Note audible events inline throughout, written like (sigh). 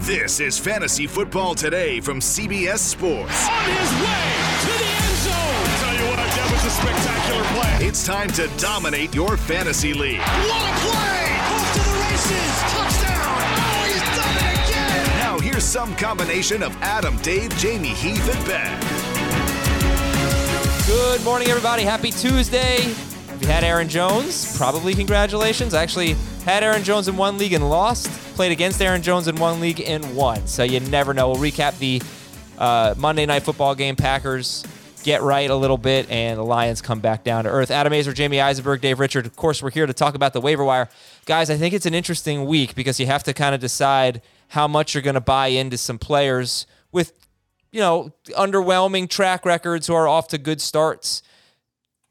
This is Fantasy Football Today from CBS Sports. On his way to the end zone. Tell you what, that was a spectacular play. It's time to dominate your fantasy league. What a play! Off to the races. Touchdown. Oh, he's done it again. Now here's some combination of Adam, Dave, Jamie, Heath, and Ben. Good morning, everybody. Happy Tuesday. If you had Aaron Jones, probably congratulations. I actually had Aaron Jones in one league and lost. Played against Aaron Jones in one league and won. So you never know. We'll recap the uh, Monday night football game. Packers get right a little bit, and the Lions come back down to earth. Adam Aizer, Jamie Eisenberg, Dave Richard. Of course, we're here to talk about the waiver wire. Guys, I think it's an interesting week because you have to kind of decide how much you're going to buy into some players with, you know, underwhelming track records who are off to good starts.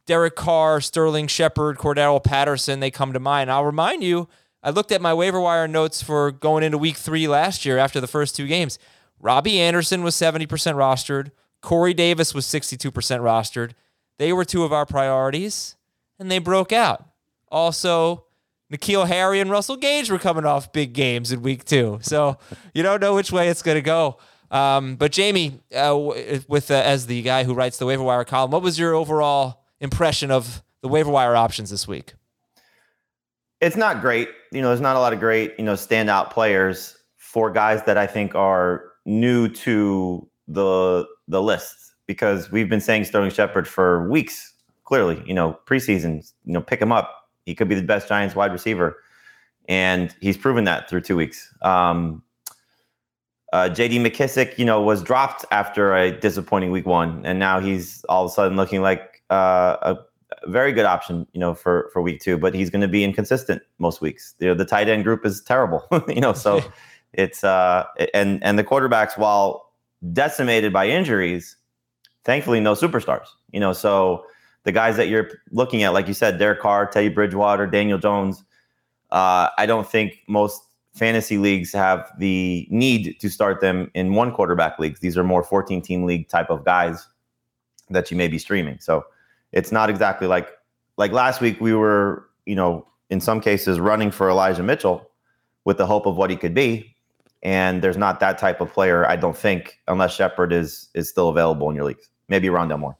Derek Carr, Sterling Shepard, Cordell Patterson, they come to mind. I'll remind you, I looked at my waiver wire notes for going into week three last year after the first two games. Robby Anderson was 70% rostered. Corey Davis was 62% rostered. They were two of our priorities, and they broke out. Also, N'Keal Harry and Russell Gage were coming off big games in week two. So you don't know which way it's going to go. Um, but Jamie, uh, with uh, as the guy who writes the waiver wire column, what was your overall impression of the waiver wire options this week? It's not great. You know, there's not a lot of great, you know, standout players for guys that I think are new to the the list because we've been saying Sterling Shepard for weeks. Clearly, you know, preseason, you know, pick him up. He could be the best Giants wide receiver, and he's proven that through two weeks. Um, uh, J.D. McKissic, you know, was dropped after a disappointing week one, and now he's all of a sudden looking like uh, a very good option, you know, for for week two. But he's going to be inconsistent most weeks. You know, the tight end group is terrible, (laughs) you know, so it's uh, and and the quarterbacks, while decimated by injuries, thankfully no superstars, you know, so the guys that you're looking at, like you said, Derek Carr, Teddy Bridgewater, Daniel Jones. Uh, I don't think most fantasy leagues have the need to start them in one quarterback leagues. These are more 14 team league type of guys that you may be streaming. So it's not exactly like like last week we were, you know, in some cases running for Elijah Mitchell with the hope of what he could be. And there's not that type of player, I don't think, unless Shepard is is still available in your leagues. Maybe Rondale Moore.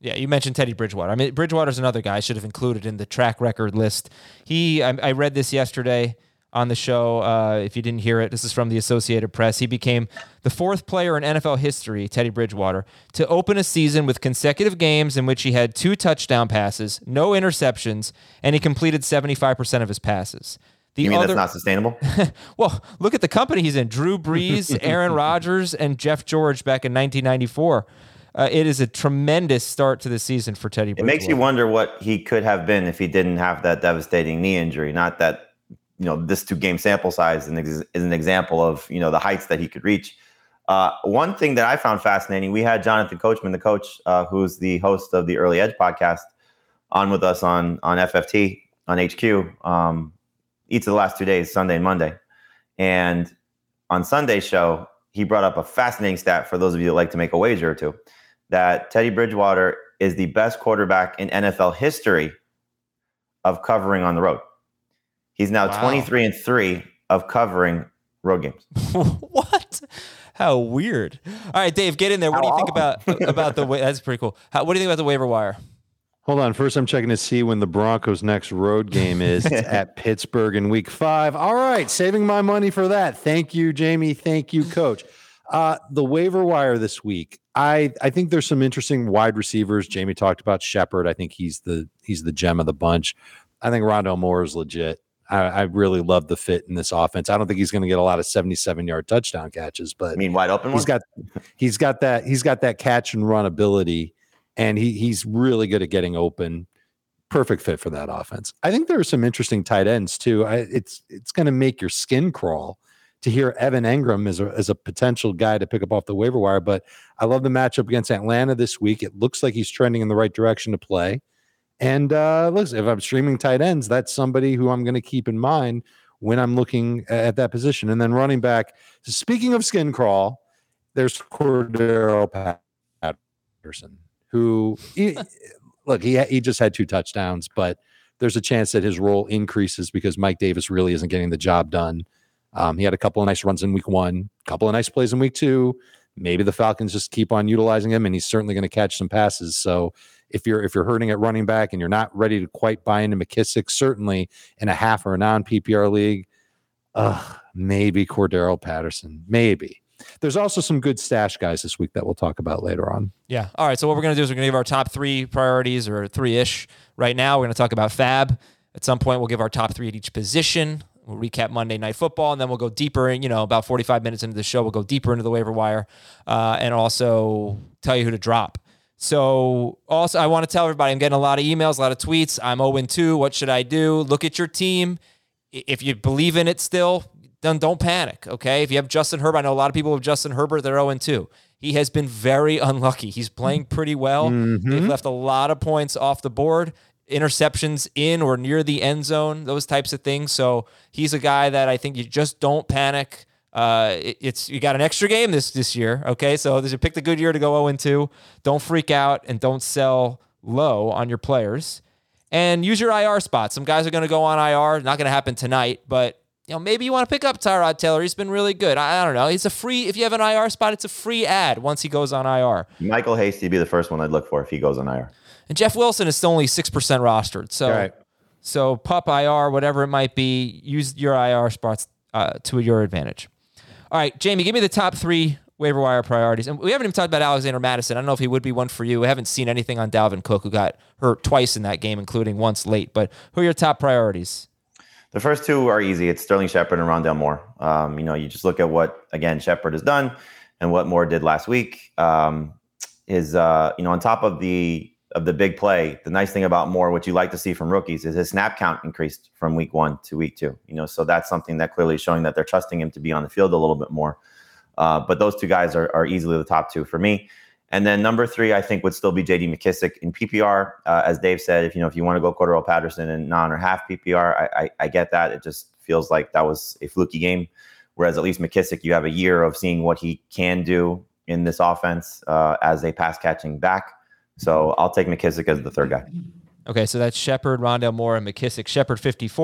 Yeah, you mentioned Teddy Bridgewater. I mean, Bridgewater's another guy I should have included in the track record list. He, I, I read this yesterday on the show. Uh, if you didn't hear it, this is from the Associated Press. He became the fourth player in NFL history, Teddy Bridgewater, to open a season with consecutive games in which he had two touchdown passes, no interceptions, and he completed 75% of his passes. The you mean other, that's not sustainable? (laughs) well, look at the company he's in: Drew Brees, (laughs) Aaron Rodgers, and Jeff George back in 1994. Uh, it is a tremendous start to the season for Teddy. It makes you wonder what he could have been if he didn't have that devastating knee injury. Not that you know this two game sample size is an example of you know the heights that he could reach. Uh, one thing that I found fascinating, we had Jonathan Coachman, the coach uh, who's the host of the Early Edge podcast, on with us on on FFT on HQ um, each of the last two days, Sunday and Monday, and on Sunday's show he brought up a fascinating stat for those of you that like to make a wager or two that Teddy Bridgewater is the best quarterback in NFL history of covering on the road. He's now wow. 23 and 3 of covering road games. (laughs) what? How weird. All right, Dave, get in there. What How do you think about (laughs) about the way that's pretty cool. How, what do you think about the waiver wire? Hold on. First, I'm checking to see when the Broncos' next road game is. It's (laughs) at Pittsburgh in week five. All right. Saving my money for that. Thank you, Jamie. Thank you, coach. Uh, the waiver wire this week. I, I think there's some interesting wide receivers. Jamie talked about Shepard. I think he's the he's the gem of the bunch. I think Rondale Moore is legit. I, I really love the fit in this offense. I don't think he's going to get a lot of 77 yard touchdown catches, but I mean, wide open. he's one? got he's got that he's got that catch and run ability and he he's really good at getting open perfect fit for that offense i think there are some interesting tight ends too I, it's it's going to make your skin crawl to hear evan engram as a, as a potential guy to pick up off the waiver wire but i love the matchup against atlanta this week it looks like he's trending in the right direction to play and uh if i'm streaming tight ends that's somebody who i'm going to keep in mind when i'm looking at that position and then running back speaking of skin crawl there's Cordarrelle Patterson, who he, look he he just had two touchdowns, but there's a chance that his role increases because Mike Davis really isn't getting the job done. Um, he had a couple of nice runs in week one, a couple of nice plays in week two. Maybe the Falcons just keep on utilizing him, and he's certainly going to catch some passes. So if you're if you're hurting at running back and you're not ready to quite buy into McKissic, certainly in a half or a non PPR league, uh, maybe Cordarrelle Patterson, maybe. There's also some good stash guys this week that we'll talk about later on. Yeah. All right. So what we're going to do is we're going to give our top three priorities or three ish. Right now, we're going to talk about Fab. At some point, we'll give our top three at each position. We'll recap Monday Night Football, and then we'll go deeper. In, you know, about 45 minutes into the show, we'll go deeper into the waiver wire, uh, and also tell you who to drop. So, also, I want to tell everybody I'm getting a lot of emails, a lot of tweets. I'm 0 2. What should I do? Look at your team. If you believe in it still, then don't panic. Okay. If you have Justin Herbert, I know a lot of people have Justin Herbert, they're 0 2. He has been very (laughs) unlucky. He's playing pretty well. Mm-hmm. They've left a lot of points off the board, interceptions in or near the end zone, those types of things. So he's a guy that I think you just don't panic. Uh, it- it's you got an extra game this this year, okay? So there's you pick the good year to go 0 2. Don't freak out and don't sell low on your players. And use your IR spot. Some guys are going to go on IR. Not going to happen tonight, but you know maybe you want to pick up Tyrod Taylor. He's been really good. I, I don't know. He's a free. If you have an IR spot, it's a free add once he goes on IR. JaMycal Hasty would be the first one I'd look for if he goes on IR. And Jeff Wilson is still only six percent rostered. So Right. so pup IR, whatever it might be, use your IR spots uh, to your advantage. All right, Jamie, give me the top three waiver wire priorities. And we haven't even talked about Alexander Mattison. I don't know if he would be one for you. We haven't seen anything on Dalvin Cook, who got hurt twice in that game, including once late. But who are your top priorities? The first two are easy. It's Sterling Shepard and Rondale Moore. Um, you know, you just look at what again Shepard has done and what Moore did last week. Um, is uh, you know on top of the of the big play, the nice thing about Moore, what you like to see from rookies, is his snap count increased from week one to week two. You know, so that's something that clearly is showing that they're trusting him to be on the field a little bit more. Uh, but those two guys are, are easily the top two for me. And then number three, I think would still be J.D. McKissic in PPR. Uh, as Dave said, if you know if you want to go Cordarrelle Patterson in non or half PPR, I, I, I get that. It just feels like that was a fluky game. Whereas at least McKissic, you have a year of seeing what he can do in this offense uh, as a pass catching back. So I'll take McKissic as the third guy. Okay, so that's Shepard, Rondale Moore, and McKissic. Shepard 54%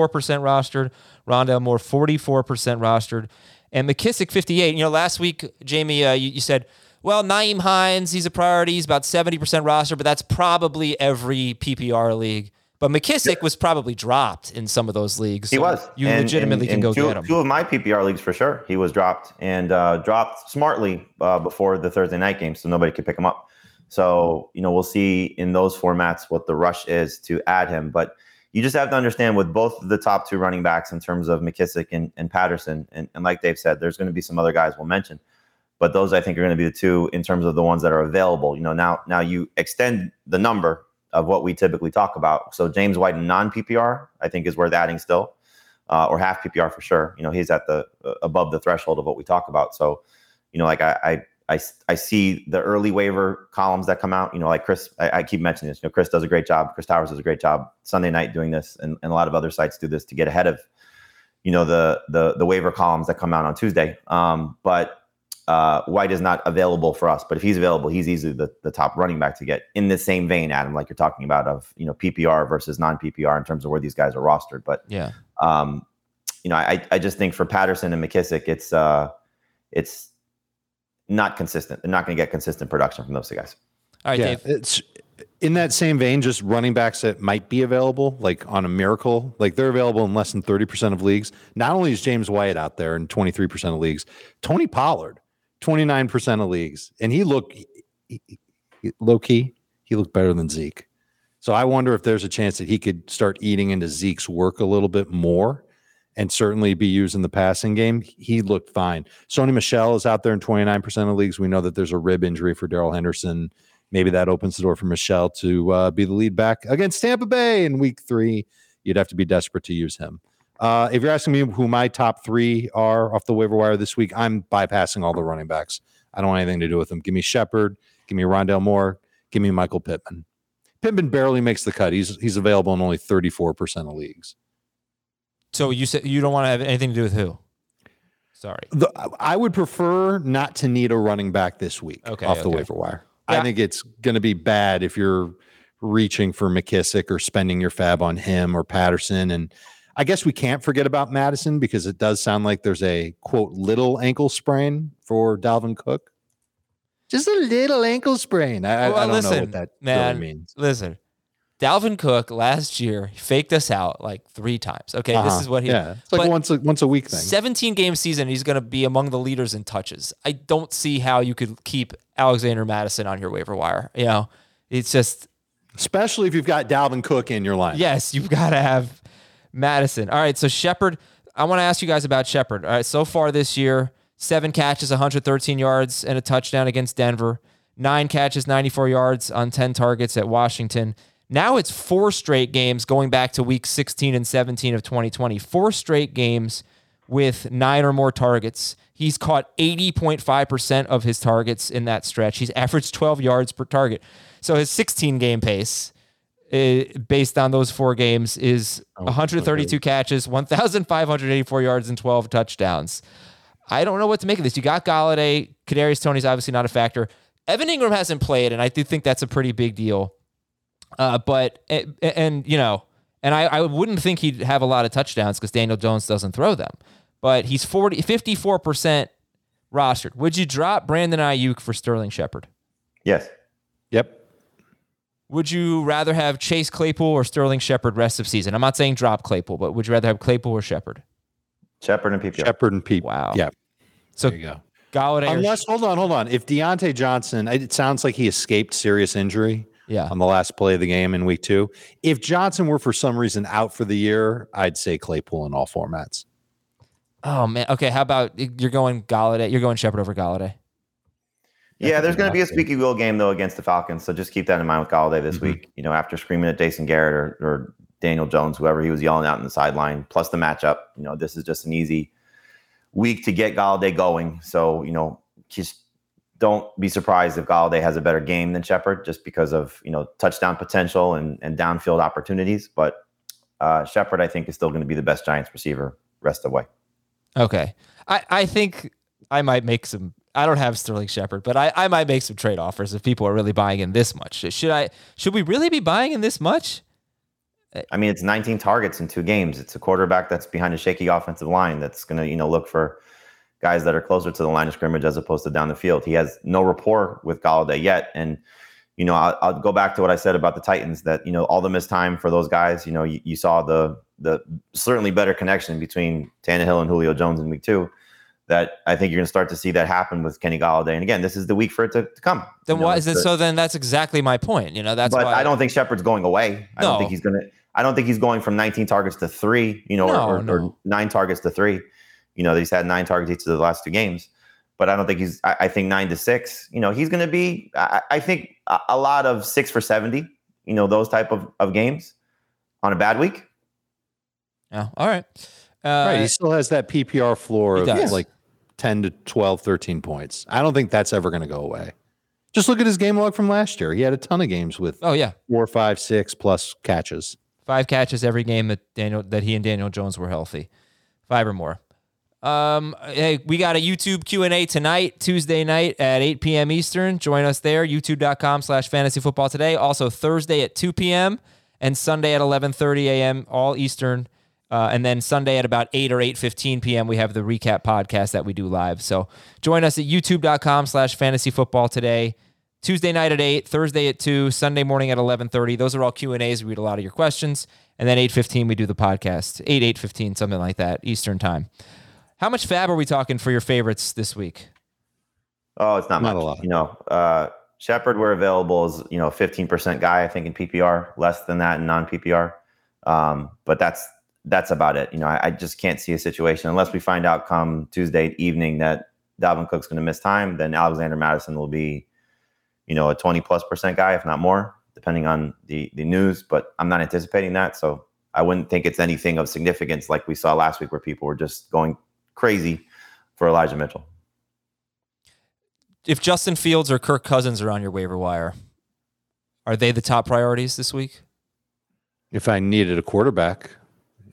rostered, Rondale Moore 44% rostered, and McKissic 58. You know, last week, Jamie, uh, you, you said, well, Nyheim Hines, he's a priority. He's about 70% roster, but that's probably every PPR league. But McKissic was probably dropped in some of those leagues. He was. You And- legitimately and- can go two, get him. Two of my PPR leagues for sure. He was dropped and uh, dropped smartly uh, before the Thursday night game, so nobody could pick him up. So you know we'll see in those formats what the rush is to add him, but you just have to understand with both of the top two running backs in terms of McKissic and, and Patterson, and, and like Dave said, there's going to be some other guys we'll mention, but those I think are going to be the two in terms of the ones that are available. You know, now now you extend the number of what we typically talk about. So James White non PPR, I think, is worth adding still, uh, or half PPR for sure. You know, he's at the uh, above the threshold of what we talk about. So, you know, like I, I I, I see the early waiver columns that come out. You know, like Chris, I, I keep mentioning this. You know, Chris does a great job. Chris Towers does a great job Sunday night doing this, and, and a lot of other sites do this to get ahead of, you know, the the the waiver columns that come out on Tuesday. Um, but uh, White is not available for us. But if he's available, he's easily the, the top running back to get in the same vein, Adam, like you're talking about of you know PPR versus non PPR in terms of where these guys are rostered. But yeah. um, you know, I I just think for Patterson and McKissic, it's uh, it's not consistent. They're not going to get consistent production from those two guys. All right, yeah, Dave. it's in that same vein, just running backs that might be available, like on a miracle, like they're available in less than 30% of leagues. Not only is James White out there in 23% of leagues, Tony Pollard, 29% of leagues. And he looked he, he, low key, he looked better than Zeke. So I wonder if there's a chance that he could start eating into Zeke's work a little bit more and certainly be used in the passing game. He looked fine. Sony Michel is out there in 29% of leagues. We know that there's a rib injury for Darrell Henderson maybe that opens the door for Michel to uh, be the lead back against Tampa Bay in week three. You'd have to be desperate to use him. Uh, if you're asking me who my top three are off the waiver wire this week, I'm bypassing all the running backs. I don't want anything to do with them. Give me Shepard, give me Rondale Moore, give me Michael Pittman. Pittman barely makes the cut. He's he's available in only 34% of leagues. So you said you don't want to have anything to do with who? Sorry. The, I would prefer not to need a running back this week okay, off okay. the waiver wire. Yeah. I think it's going to be bad if you're reaching for McKissic or spending your fab on him or Patterson. And I guess we can't forget about Mattison because it does sound like there's a quote little ankle sprain for Dalvin Cook. Just a little ankle sprain. I, I- Well, I don't know what that man, really means. Listen, Dalvin Cook last year faked us out like three times. Okay, this Uh-huh. is what he. yeah, it's like once a once a week thing. 17 game season, he's going to be among the leaders in touches. I don't see how you could keep Alexander Mattison on your waiver wire. You know, it's just Especially if you've got Dalvin Cook in your line. yes, you've got to have Mattison. All right, so Shepard, I want to ask you guys about Shepard. All right, so far this year, seven catches, 113 yards, and a touchdown against Denver. Nine catches, 94 yards on 10 targets at Washington. Now it's four straight games going back to week 16 and 17 of 2020. Four straight games with nine or more targets. He's caught 80.5% of his targets in that stretch. He's averaged 12 yards per target. So his 16 game pace, uh, based on those four games, is 132 catches, 1,584 yards, and 12 touchdowns. I don't know what to make of this. You got Golladay. Kadarius Toney's obviously not a factor. Evan Engram hasn't played, and I do think that's a pretty big deal. Uh, but and, and you know, and I, I wouldn't think he'd have a lot of touchdowns because Daniel Jones doesn't throw them. But he's 40, 54% rostered. Would you drop Brandon Aiyuk for Sterling Shepard? Yes. Yep. Would you rather have Chase Claypool or Sterling Shepard rest of season? I'm not saying drop Claypool, but would you rather have Claypool or Shepard? Shepard and Peep. Shepard and Peep. Wow. Yeah. So There you go. Golladay or Unless, hold on, hold on. If Diontae Johnson, it sounds like he escaped serious injury yeah. on the last play of the game in week two. If Johnson were for some reason out for the year, I'd say Claypool in all formats. Oh man. Okay. How about you're going Golladay? You're going Shepard over Golladay. Yeah, there's going to be a enough, squeaky wheel game though against the Falcons, so just keep that in mind with Golladay this Mhm. week. You know, after screaming at Jason Garrett or, or Daniel Jones, whoever he was yelling out in the sideline, plus the matchup. You know, this is just an easy week to get Galladay going. So you know, just don't be surprised if Golladay has a better game than Shepard, just because of you know touchdown potential and and downfield opportunities. But uh, Shepard, I think, is still going to be the best Giants receiver rest of the way. Okay. I, I think I might make some I don't have Sterling Shepard, but I, I might make some trade offers if people are really buying in this much. Should I should we really be buying in this much? I mean, it's 19 targets in two games. It's a quarterback that's behind a shaky offensive line that's going to, you know, look for guys that are closer to the line of scrimmage as opposed to down the field. He has no rapport with Golladay yet, and you know, I'll, I'll go back to what I said about the Titans. That you know, all the missed time for those guys. You know, you, you saw the the certainly better connection between Tannehill and Julio Jones in week two. That I think you're going to start to see that happen with Kenny Golladay. And again, this is the week for it to, to come. Then You know, why is it so? Then that's exactly my point. You know, that's but I don't think Shepard's going away. I No. don't think he's going to. I don't think he's going from 19 targets to three. You know, No, or, or, no. or nine targets to three. You know, he's had nine targets each of the last two games. But I don't think he's. I, I think nine to six. You know, he's going to be. I, I think a, a lot of six for 70. You know, those type of, of games on a bad week. Oh, all right. Uh, right. He still has that PPR floor of does. like 10 to 12, 13 points. I don't think that's ever going to go away. Just look at his game log from last year. He had a ton of games with Oh yeah, four, five, six plus catches. five catches every game that Daniel that he and Daniel Jones were healthy, five or more. Um, hey, we got a YouTube Q and A tonight, Tuesday night at 8 p.m. Eastern. Join us there, YouTube.com/slash Fantasy Football Today. Also Thursday at 2 p.m. and Sunday at 11:30 a.m. all Eastern. Uh, and then Sunday at about 8 or 8.15 p.m., we have the recap podcast that we do live. So join us at youtube.com slash fantasy football today. Tuesday night at 8, Thursday at 2, Sunday morning at 11:30. Those are all Q&As. We read a lot of your questions. And then 8:15 we do the podcast. 8 8:15 something like that Eastern time. How much fab are we talking for your favorites this week? Oh, it's not, Not much. a lot. You know, uh, Shepard, where available, is you know 15% guy. I think in PPR, less than that in non PPR. Um, but that's that's about it. You know, I, I just can't see a situation unless we find out come Tuesday evening that Dalvin Cook's going to miss time. Then Alexander Mattison will be, you know, a 20 plus percent guy, if not more, depending on the the news. But I'm not anticipating that, so I wouldn't think it's anything of significance like we saw last week, where people were just going crazy for Elijah Mitchell. If Justin Fields or Kirk Cousins are on your waiver wire, are they the top priorities this week? If I needed a quarterback,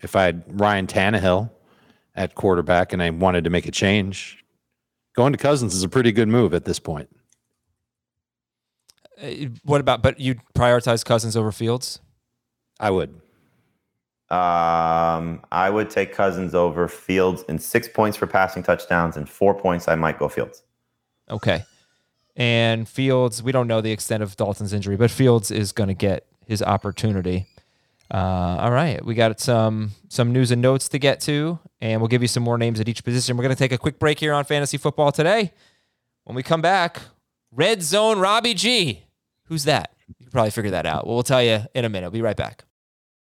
if I had Ryan Tannehill at quarterback and I wanted to make a change, going to Cousins is a pretty good move at this point. Uh, What about but you prioritize Cousins over Fields? I would. Um, I would take Cousins over Fields in six points for passing touchdowns and four points. I might go Fields. Okay. And Fields, we don't know the extent of Dalton's injury, but Fields is going to get his opportunity. Uh, all right, we got some some news and notes to get to, and we'll give you some more names at each position. We're going to take a quick break here on Fantasy Football today. When we come back, Red Zone Robbie G. Who's that? You can probably figure that out. Well, we'll tell you in a minute. We'll be right back.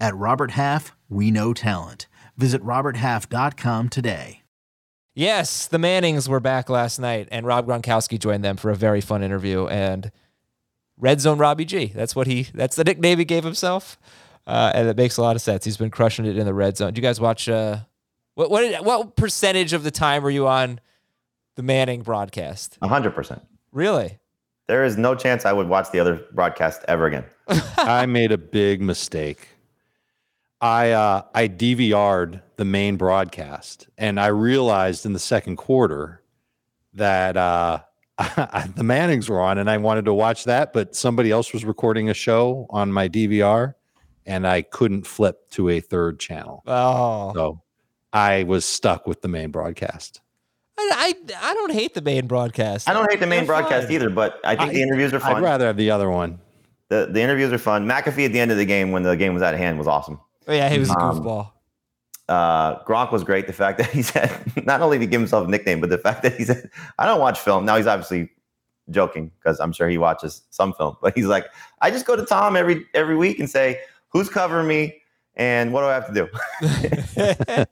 At Robert Half, we know talent. Visit RobertHalf.com today. Yes, the Mannings were back last night, and Rob Gronkowski joined them for a very fun interview. And Red Zone Robbie G. That's what he. That's the nickname he gave himself, uh, and it makes a lot of sense. He's been crushing it in the red zone. Do you guys watch? Uh, what what did- what percentage of the time were you on the Manning broadcast? hundred percent. Really? There is no chance I would watch the other broadcast ever again. (laughs) I made a big mistake. I uh, I DVR'd the main broadcast, and I realized in the second quarter that uh, (laughs) the Mannings were on, and I wanted to watch that, but somebody else was recording a show on my DVR, and I couldn't flip to a third channel, Oh, so I was stuck with the main broadcast. I, I I don't hate the main broadcast. I don't hate the main They're broadcast fun. either, but I think I- the interviews are fun. I'd rather have the other one. The the interviews are fun. McAfee at the end of the game when the game was at hand was awesome. Oh, yeah, he was a Um, goofball. Uh, Gronk was great. The fact that he said (laughs) not only to give himself a nickname, but the fact that he said, "I don't watch film." Now he's obviously joking because I'm sure he watches some film, but he's like, "I just go to Tom every every week and say who's covering me and what do I have to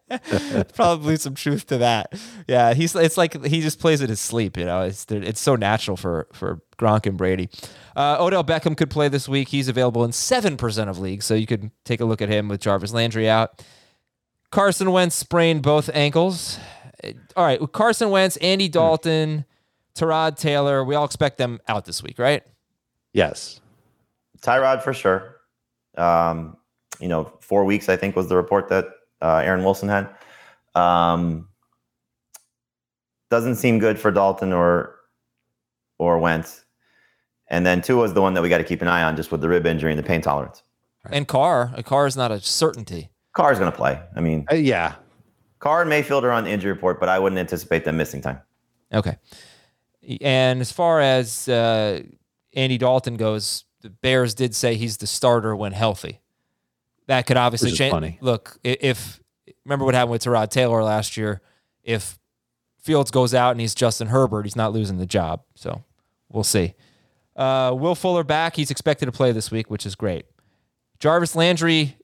do." (laughs) Probably some truth to that. Yeah, he's it's like he just plays it as sleep. You know, it's it's so natural for for Gronk and Brady. Uh, Odell Beckham could play this week. He's available in seven percent of leagues, so you could take a look at him with Jarvis Landry out. Carson Wentz sprained both ankles. Uh, All right, with Carson Wentz, Andy Dalton, Tyrod Taylor, we all expect them out this week, right? Yes, Tyrod for sure. Um, you know, four weeks I think was the report that uh, Aaron Wilson had. Um, doesn't seem good for Dalton or or Wentz. And then two was the one that we got to keep an eye on, just with the rib injury and the pain tolerance. And Carr, a Carr is not a certainty. Carr's going to play. I mean, Uh, yeah. Carr and Mayfield are on the injury report, but I wouldn't anticipate them missing time. Okay. And as far as uh, Andy Dalton goes, the Bears did say he's the starter when healthy. That could obviously change. funny. Look, if remember what happened with Tyrod Taylor last year, if Fields goes out and he's Justin Herbert, he's not losing the job. So we'll see. Uh, Will Fuller back. He's expected to play this week, which is great. Jarvis Landry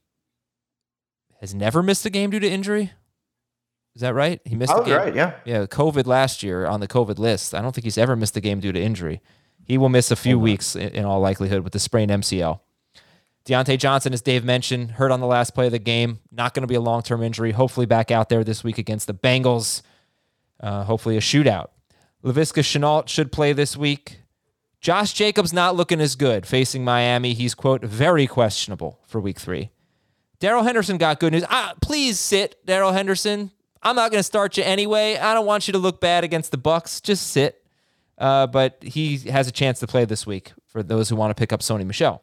has never missed a game due to injury. Is that right? He missed I a was game. right. Yeah. Yeah, COVID last year on the COVID list. I don't think he's ever missed a game due to injury. He will miss a few weeks in, in all likelihood with the sprained MCL. Diontae Johnson, as Dave mentioned, hurt on the last play of the game. Not going to be a long term injury. Hopefully back out there this week against the Bengals. Uh, hopefully a shootout. Laviska Shenault should play this week. Josh Jacobs not looking as good facing Miami. He's, quote, very questionable for week three. Darrell Henderson got good news. Ah, please sit, Darrell Henderson. I'm not going to start you anyway. I don't want you to look bad against the Bucs. Just sit. Uh, but he has a chance to play this week for those who want to pick up Sony Michel.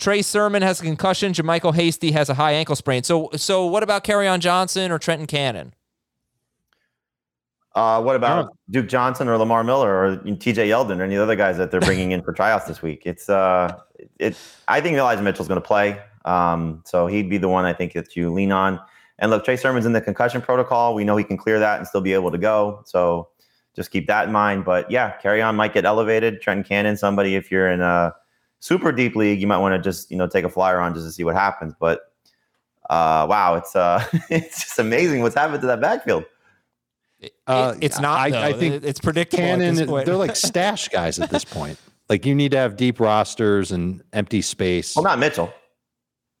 Trey Sermon has a concussion. JaMycal Hasty has a high ankle sprain. So, so what about on Johnson or Trenton Cannon? Uh, what about Duke Johnson or Lamar Miller or TJ Yeldon or any other guys that they're bringing in for tryouts this week? It's uh, it. I think Elijah Mitchell's going to play, um, so he'd be the one I think that you lean on. And look, Trey Sermon's in the concussion protocol. We know he can clear that and still be able to go. So just keep that in mind. But yeah, Kerryon might get elevated. Trenton Cannon, somebody if you're in a super deep league, you might want to just you know take a flyer on just to see what happens. But uh, wow, it's uh, (laughs) it's just amazing what's happened to that backfield. Uh, it's not. I. I think it's predictable. at Cannon, this point. they're like (laughs) stash guys at this point. Like you need to have deep rosters and empty space. Well, not Mitchell.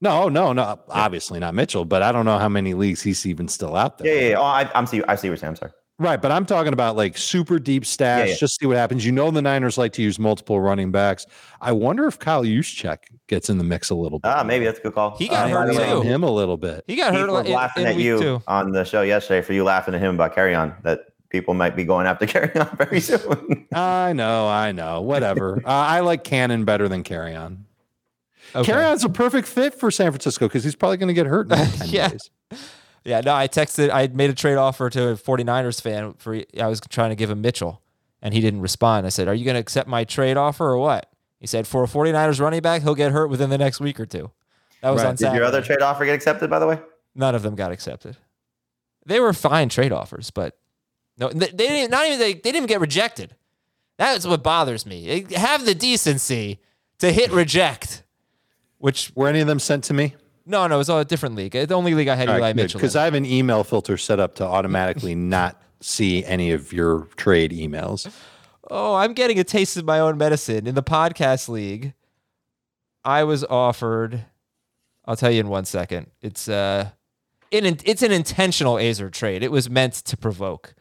No, no, no. Obviously not Mitchell, but I don't know how many leagues he's even still out there. Yeah, yeah. yeah. Oh, I, I'm see. I see what you're saying. I'm sorry. Right, but I'm talking about like super deep stash. Yeah, yeah. Just see what happens. You know the Niners like to use multiple running backs. I wonder if Kyle Juszczyk gets in the mix a little bit. Ah, maybe that's a good call. He got I hurt might too. him a little bit. he got Keith hurt was in, laughing in at you two. on the show yesterday for you laughing at him about Kerryon that people might be going after (laughs) Kerryon very (laughs) soon. I know, I know. Whatever. (laughs) uh, I like Cannon better than Kerryon. Okay. Kerryon's a perfect fit for San Francisco because he's probably going to get hurt in like 10 Yeah. days. Yeah, no, I texted, I made a trade offer to a 49ers fan for, I was trying to give him Mitchell and he didn't respond. I said, Are you going to accept my trade offer or what? He said, For a 49ers running back, he'll get hurt within the next week or two. That was Right. on Did your other trade offer get accepted, by the way? None of them got accepted. They were fine trade offers, but no, they, they didn't, not even, they, they didn't get rejected. That's what bothers me. Have the decency to hit reject, which, Were any of them sent to me? No, no, it was all a different league. The only league I had Eli Mitchell. Because. I have an email filter set up to automatically (laughs) not see any of your trade emails. Oh, I'm getting a taste of my own medicine. In the podcast league, I was offered. I'll tell you in one second. It's uh, in it's an intentional Aizer trade. It was meant to provoke.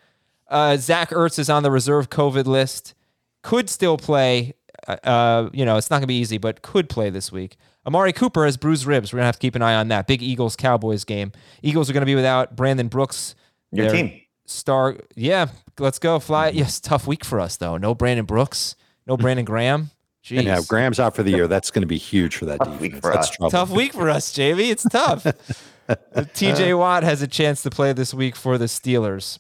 Uh, Zach Ertz is on the reserve COVID list. Could still play. Uh, Uh, you know, it's not gonna be easy, but could play this week. Amari Cooper has bruised ribs. We're gonna have to keep an eye on that. Big Eagles Cowboys game. Eagles are gonna be without Brandon Brooks. Your team. Star, yeah, let's go fly. Yes, tough week for us though. No Brandon Brooks, no (laughs) Brandon Graham. Jeez. And yeah, Graham's out for the year. That's going to be huge for that Tough week defense. for That's us. trouble. tough week for us, Jamie. It's tough. (laughs) Uh, TJ Watt has a chance to play this week for the Steelers.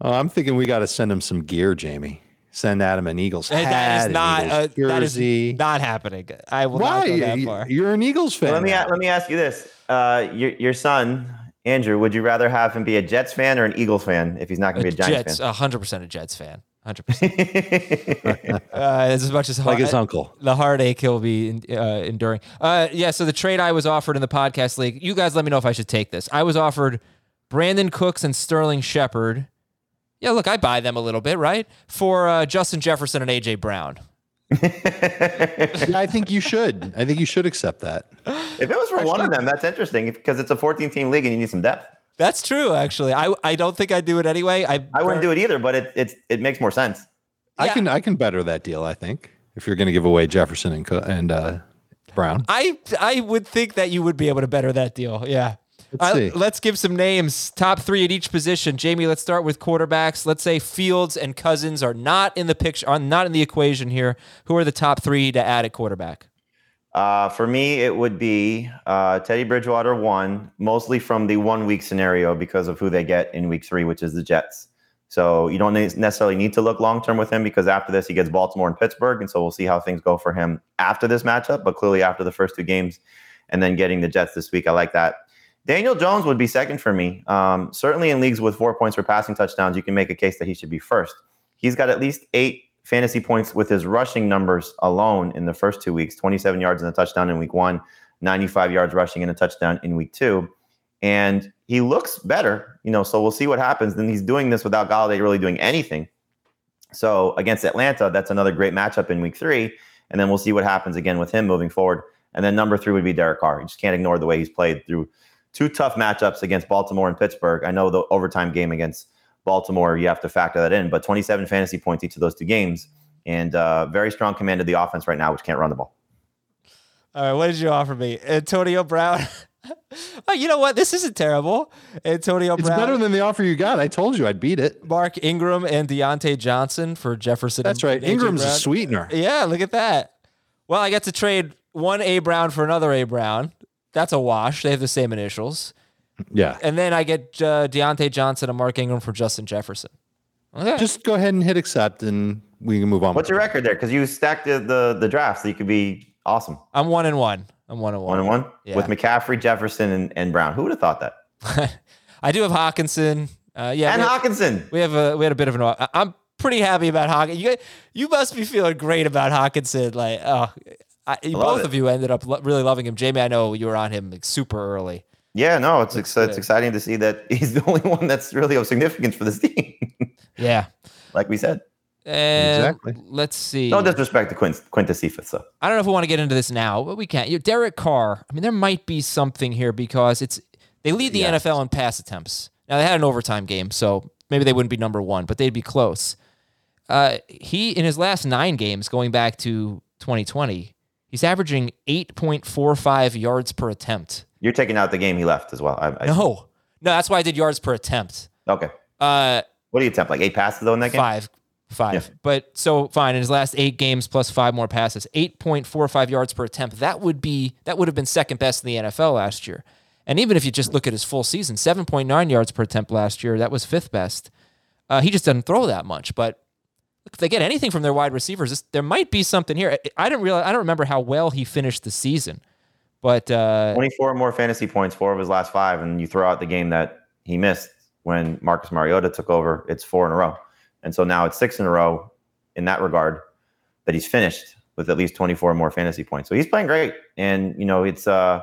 Oh, I'm thinking we got to send him some gear, Jamie. Send Adam an Eagles hat, And that is not Eagles uh, that is not happening. I will Why? not go that far. You're an Eagles fan. Let me now. a- let me ask you this: uh, your your son Andrew, would you rather have him be a Jets fan or an Eagles fan if he's not going to be a Giants Jets, hundred percent a Jets fan. (laughs) Hundred percent. (laughs) Uh, as much as like his uncle. the heartache he'll be uh, enduring. Uh, yeah. So the trade I was offered in the podcast league. You guys, let me know if I should take this. I was offered Brandin Cooks and Sterling Shepard. Yeah, look, I buy them a little bit, right? For uh, Justin Jefferson and AJ Brown. yeah, I think you should. I think you should accept that. if it was for one of them, that's interesting because it's a 14 team league and you need some depth. That's true, actually. I I don't think I'd do it anyway. I I wouldn't do it either, but it it's it makes more sense. I Yeah. can I can better that deal. I think if you're going to give away Jefferson and and uh, Brown. I I would think that you would be able to better that deal. Yeah. Let's I- see. let's give some names. Top three at each position. Jamie, let's start with quarterbacks. Let's say Fields and Cousins are not in the picture, are not in the equation here. Who are the top three to add at quarterback? Uh, for me, it would be uh, Teddy Bridgewater one, mostly from the one week scenario because of who they get in week three, which is the Jets. So you don't necessarily need to look long term with him because after this he gets Baltimore and Pittsburgh, and so we'll see how things go for him after this matchup. But clearly after the first two games, and then getting the Jets this week, I like that. Daniel Jones would be second for me. Um, certainly in leagues with four points for passing touchdowns, you can make a case that he should be first. He's got at least eight fantasy points with his rushing numbers alone in the first two weeks 27 yards and a touchdown in week one, 95 yards rushing and a touchdown in week two. and he looks better. You know, so we'll see what happens. Then he's doing this without Golladay really doing anything. So against Atlanta, that's another great matchup in Week Three, and then we'll see what happens again with him moving forward. And then number three would be Derek Carr. You just can't ignore the way he's played through two tough matchups against Baltimore and Pittsburgh. I know the overtime game against Baltimore, you have to factor that in, but 27 fantasy points each of those two games, and uh, very strong command of the offense right now, which can't run the ball. All right, what did you offer me? Antonio Brown. (laughs) oh, you know what? This isn't terrible. Antonio It's Brown. better than the offer you got. I told you I'd beat it. Mark Ingram and Diontae Johnson for Jefferson. That's right. AJ Ingram's a sweetener. Yeah, look at that. Well, I get to trade one A Brown for another A Brown. That's a wash. They have the same initials. Yeah. And then I get uh, Diontae Johnson and Mark Ingram for Justin Jefferson. Okay. Just go ahead and hit accept and we can move on. What's your record there? Because you stacked the, the the draft, so you could be awesome. I'm one and one. I'm one and One one. and one Yeah. with McCaffrey, Jefferson, and, and Brown. Who would have thought that? (laughs) I do have Hockenson. Uh, yeah, and we, Hockenson. we have a we had a bit of an. I- I'm pretty happy about Hockenson. You you must be feeling great about Hockenson. Like oh, I, love both it. of you ended up lo- really loving him. Jamie, I know you were on him like, super early. Yeah, no, it's ex- it's exciting to see that (laughs) he's the only one that's really of significance for this (laughs) team. Yeah. like we said, And Exactly. Let's see. no disrespect to Quint- Quintez Cephus. So I don't know if we want to get into this now, but we can't. You Derek Carr. I mean, there might be something here because it's they lead the Yes. NFL in pass attempts. Now they had an overtime game, so maybe they wouldn't be number one, but they'd be close. Uh, he in his last nine games, going back to 2020, he's averaging 8.45 yards per attempt. you're taking out the game he left as well. I, I, No, no, that's why I did yards per attempt. Okay. Uh, What do you attempt? Like eight passes though in that game? Five. Five. Yeah. But so fine. In his last eight games plus five more passes, 8.45 yards per attempt. That would be that would have been second best in the NFL last year. And even if you just look at his full season, 7.9 yards per attempt last year, that was fifth best. Uh, he just doesn't throw that much. But if they get anything from their wide receivers, this, there might be something here. I- I didn't realize. I don't remember how well he finished the season, but uh, 24 more fantasy points, four of his last five, and you throw out the game that he missed when Marcus Mariota took over. It's four in a row, and so now it's six in a row in that regard that he's finished with at least 24 more fantasy points. So he's playing great, and you know it's uh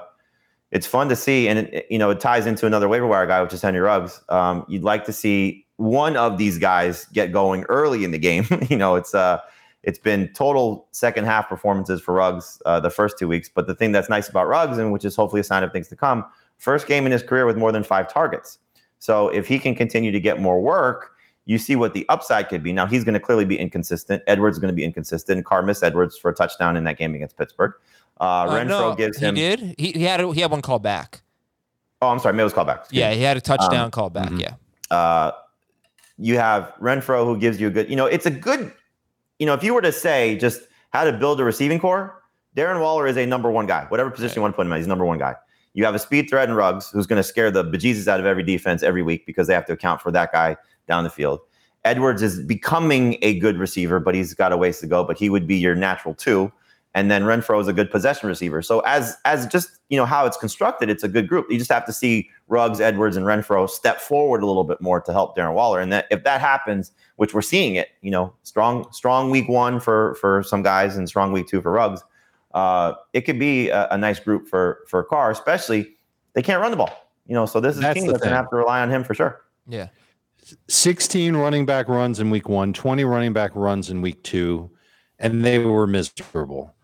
it's fun to see, and it, you know it ties into another waiver wire guy, which is Henry Ruggs. Um, you'd like to see one of these guys get going early in the game. (laughs) you know, it's uh it's been total second half performances for Ruggs uh, the first two weeks. But the thing that's nice about Ruggs, and which is hopefully a sign of things to come, first game in his career with more than five targets. So if he can continue to get more work, you see what the upside could be. Now he's going to clearly be inconsistent. Edwards is going to be inconsistent. Carr missed Edwards for a touchdown in that game against Pittsburgh. Uh, uh, Renfro no, gives him. he did. He, he had a, he had one call back. Oh, I'm sorry, maybe it was called back. Excuse Yeah, me. he had a touchdown Um, call back. mhm. Yeah. uh, you have Renfro who gives you a good, you know, it's a good, you know, if you were to say just how to build a receiving core, Darren Waller is a number one guy. Whatever position you want to put him at, he's number one guy. You have a speed threat in Ruggs who's going to scare the bejesus out of every defense every week because they have to account for that guy down the field. Edwards is becoming a good receiver, but he's got a ways to go. But he would be your natural two. And then Renfro is a good possession receiver. So as as just you know how it's constructed, it's a good group. You just have to see Ruggs, Edwards, and Renfro step forward a little bit more to help Darren Waller. And that if that happens, which we're seeing it, you know, strong strong week one for for some guys and strong week two for Ruggs, uh, it could be a, a nice group for for Carr, especially they can't run the ball. You know, so this is That's team the that's gonna have to rely on him for sure. Yeah. 16 running back runs in week one, 20 running back runs in week two, and they were miserable.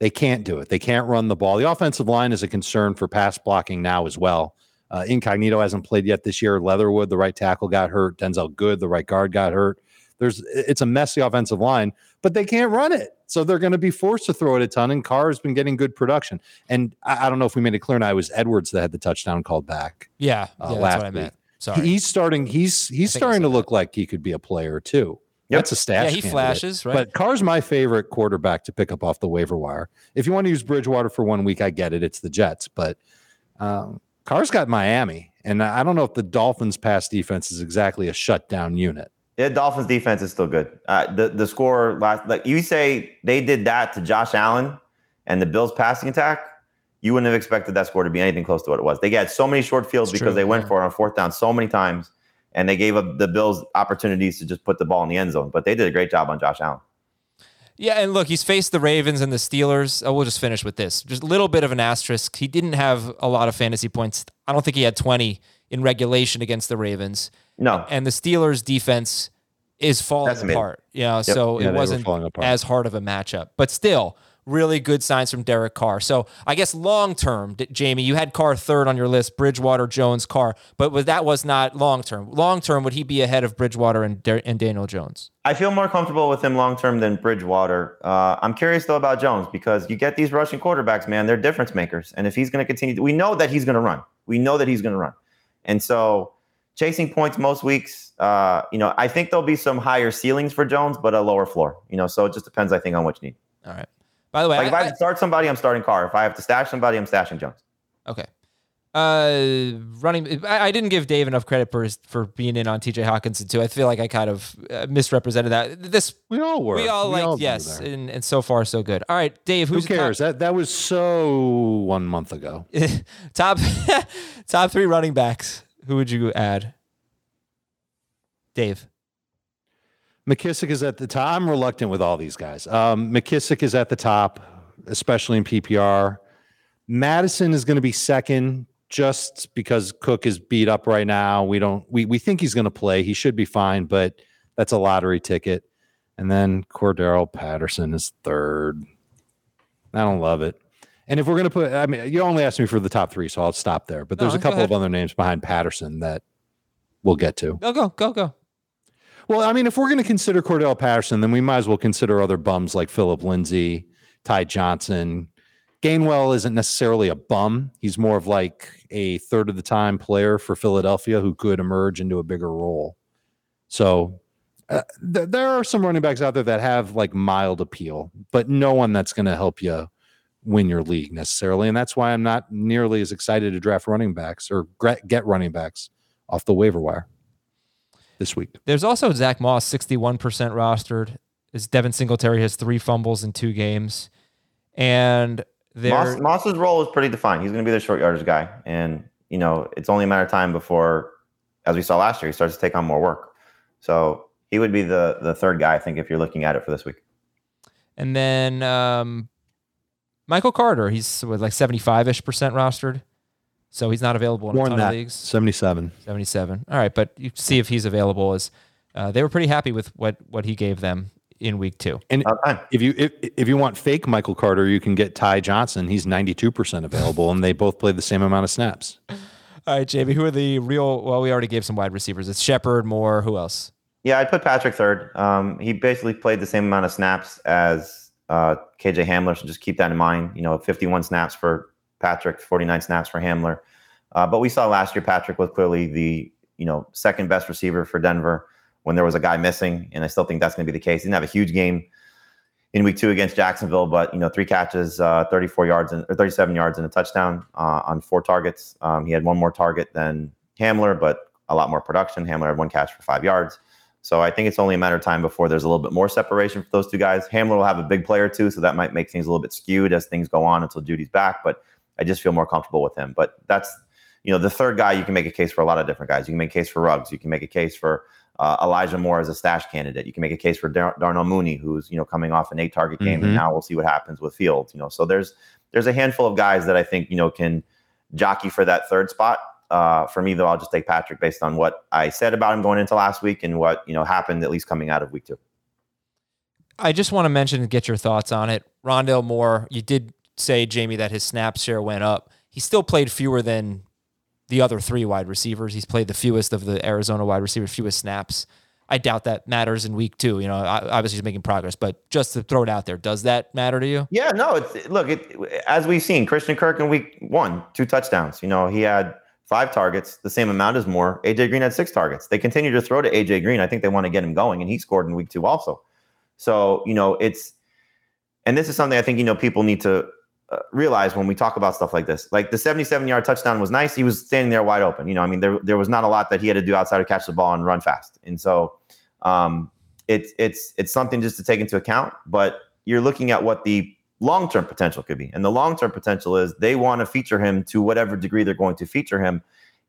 They can't do it. They can't run the ball. The offensive line is a concern for pass blocking now as well. Uh, Incognito hasn't played yet this year. Leatherwood, the right tackle, got hurt. Denzelle Good, the right guard, got hurt. There's it's a messy offensive line, but they can't run it. So they're going to be forced to throw it a ton. And Carr has been getting good production. And I, I don't know if we made it clear now. It was Edwards that had the touchdown called back. Yeah. Uh, yeah that's last what I meant. week. Sorry. He's starting. He's he's starting to look like he could be a player too. Yep. That's a stat. yeah, he flashes, right? But Carr's my favorite quarterback to pick up off the waiver wire. If you want to use Bridgewater for one week, I get it. It's the Jets, but um, Carr's got Miami, and I don't know if the Dolphins' pass defense is exactly a shutdown unit. Yeah, Dolphins defense is still good. Uh, the the score last like you say they did that to Josh Allen and the Bills passing attack. You wouldn't have expected that score to be anything close to what it was. They had so many short fields It's because true, they went yeah. for it on fourth down so many times, and they gave up the Bills opportunities to just put the ball in the end zone. But they did a great job on Josh Allen. Yeah, and look, he's faced the Ravens and the Steelers. Oh, we'll just finish with this. Just a little bit of an asterisk. He didn't have a lot of fantasy points I don't think he had 20 in regulation against the Ravens. No, And the Steelers defense is falling Decimated. apart. You know, so Yeah, it wasn't as hard of a matchup. But still, really good signs from Derek Carr. So I guess long term, Jamie, you had Carr third on your list, Bridgewater, Jones, Carr, but that was not long term. Long term, would he be ahead of Bridgewater and, and Daniel Jones? I feel more comfortable with him long term than Bridgewater. Uh, I'm curious though about Jones because you get these rushing quarterbacks, man, they're difference makers. And if he's going to continue, we know that he's going to run. We know that he's going to run. And so chasing points most weeks, uh, you know, I think there'll be some higher ceilings for Jones, but a lower floor. You know, so it just depends, I think, on what you need. All right. By the way, Like if I I- have to start somebody, I'm starting Carr. If I have to stash somebody, I'm stashing Jones. Okay. Uh, running. I, I didn't give Dave enough credit for his, for being in on T.J. Hockenson too. I feel like I kind of uh, misrepresented that. This We all were. we all like do yes, and, and so far so good. All right, Dave. Who Who's your cares? That that was so one month ago. (laughs) Top top, (laughs) top three running backs. Who would you add? Dave. McKissic is at the top. I'm reluctant with all these guys. Um, McKissic is at the top, especially in PPR. Mattison is going to be second just because Cook is beat up right now. We don't we we think he's going to play. He should be fine, but that's a lottery ticket. And then Cordarrelle Patterson is third. I don't love it. And if we're going to put, I mean, you only asked me for the top three, so I'll stop there. But there's No, a couple of other names behind Patterson that we'll get to. Go go go go. Well, I mean, if we're going to consider Cordarrelle Patterson, then we might as well consider other bums like Phillip Lindsay, Ty Johnson. Gainwell isn't necessarily a bum. He's more of like a third of the time player for Philadelphia who could emerge into a bigger role. So uh, th- there are some running backs out there that have like mild appeal, but no one that's going to help you win your league necessarily. And that's why I'm not nearly as excited to draft running backs or get running backs off the waiver wire this week. There's also Zack Moss, 61% rostered. Is Devin Singletary has three fumbles in two games, and there. Moss, Moss's role is pretty defined. He's going to be the short yardage guy, and you know it's only a matter of time before, as we saw last year, he starts to take on more work. So he would be the the third guy, I think, if you're looking at it for this week. And then um, Michael Carter, he's with like 75 ish percent rostered. So he's not available in More a than ton of leagues. 77. 77. All right, but you see if he's available as uh, they were pretty happy with what what he gave them in week two. And About if you if, if you want fake Michael Carter, you can get Ty Johnson. He's 92% available, and they both play the same amount of snaps. All right, JB, who are the real? Well, we already gave some wide receivers. It's Shepard, Moore. Who else? Yeah, I'd put Patrick third. Um, he basically played the same amount of snaps as uh, KJ Hamler, so just keep that in mind. You know, 51 snaps for Patrick, 49 snaps for Hamler. Uh, but we saw last year Patrick was clearly the you know second best receiver for Denver when there was a guy missing, and I still think that's going to be the case. He didn't have a huge game in week two against Jacksonville, but you know three catches, uh, 34 yards and or 37 yards and a touchdown uh, on four targets. Um, he had one more target than Hamler, but a lot more production. Hamler had one catch for five yards. So I think it's only a matter of time before there's a little bit more separation for those two guys. Hamler will have a big player too, so that might make things a little bit skewed as things go on until Judy's back. But I just feel more comfortable with him. But that's you know the third guy. You can make a case for a lot of different guys. You can make a case for Ruggs. You can make a case for uh, Elijah Moore as a stash candidate. You can make a case for Dar- Darnell Mooney, who's you know coming off an eight target game, Mhm. and now we'll see what happens with Fields. You know, so there's there's a handful of guys that I think you know can jockey for that third spot. Uh, for me, though, I'll just take Patrick based on what I said about him going into last week and what you know happened at least coming out of week two. I just want to mention and get your thoughts on it. Rondale Moore, you did say, Jamie, that his snap share went up. He still played fewer than the other three wide receivers. He's played the fewest of the Arizona wide receivers, fewest snaps. I doubt that matters in week two. You know, obviously he's making progress, but just to throw it out there, does that matter to you? Yeah, no, it's look, it, as we've seen, Christian Kirk in week one, two touchdowns. You know, he had five targets, the same amount as Moore. AJ Green had six targets. They continue to throw to AJ Green. I think they want to get him going, and he scored in week two also. So, you know, it's, and this is something I think, you know, people need to uh, realize when we talk about stuff like this. Like the 77 yard touchdown was nice. He was standing there wide open. You know, I mean, there, there was not a lot that he had to do outside of catch the ball and run fast. And so, um, it's, it's, it's something just to take into account, but you're looking at what the long term potential could be. And the long term potential is they want to feature him to whatever degree they're going to feature him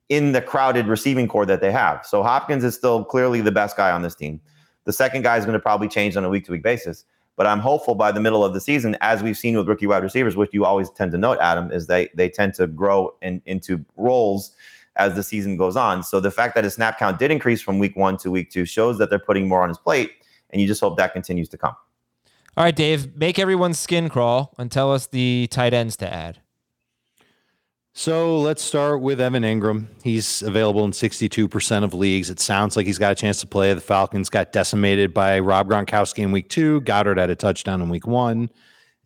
in the crowded receiving corps that they have. So Hopkins is still clearly the best guy on this team. The second guy is going to probably change on a week to week basis. But I'm hopeful by the middle of the season, as we've seen with rookie wide receivers, which you always tend to note, Adam, is they they tend to grow in, into roles as the season goes on. So the fact that his snap count did increase from week one to week two shows that they're putting more on his plate, and you just hope that continues to come. All right, Dave, make everyone's skin crawl and tell us the tight ends to add. So let's start with Evan Engram. He's available in 62% of leagues. It sounds like he's got a chance to play. The Falcons got decimated by Rob Gronkowski in week two. Goedert had a touchdown in week one.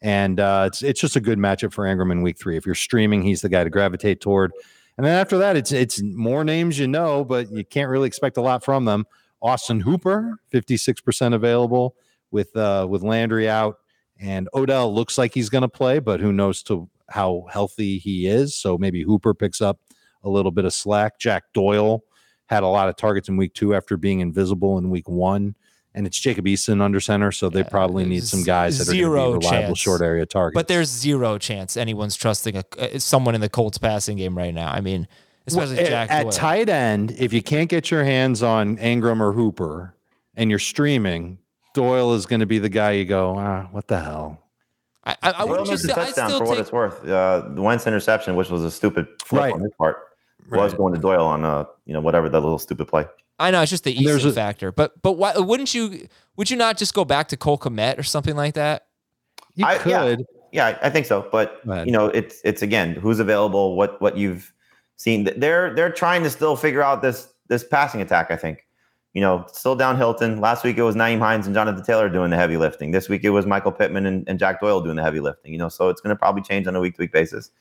And uh, it's it's just a good matchup for Engram in week three. If you're streaming, he's the guy to gravitate toward. And then after that, it's it's more names you know, but you can't really expect a lot from them. Austin Hooper, 56% available with uh, with Landry out. And Odell looks like he's going to play, but who knows to how healthy he is. So maybe Hooper picks up a little bit of slack. Jack Doyle had a lot of targets in week two after being invisible in week one. And it's Jacob Eason under center, so they probably need some guys that Zero are going to be reliable chance. short area targets. But there's zero chance anyone's trusting a, uh, someone in the Colts passing game right now. I mean, especially Well, Jack at, at tight end, if you can't get your hands on Engram or Hooper and you're streaming, Doyle is going to be the guy you go, ah, what the hell? I, I, I wouldn't you missed a say, I touchdown still for what it's worth. Uh, the Wentz interception, which was a stupid flip Right. on his part, was going to Doyle on uh, you know whatever that little stupid play. I know it's just the There's Eason a- factor, but but why wouldn't you? Would you not just go back to Cole Kmet or something like that? You I- yeah. could. Yeah, I I think so. But you know, it's it's again who's available, what what you've seen. They're they're trying to still figure out this this passing attack. I think. You know, still down Hilton. Last week it was Nyheim Hines and Jonathan Taylor doing the heavy lifting. This week it was Michael Pittman and, and Jack Doyle doing the heavy lifting. You know, so it's going to probably change on a week to week basis.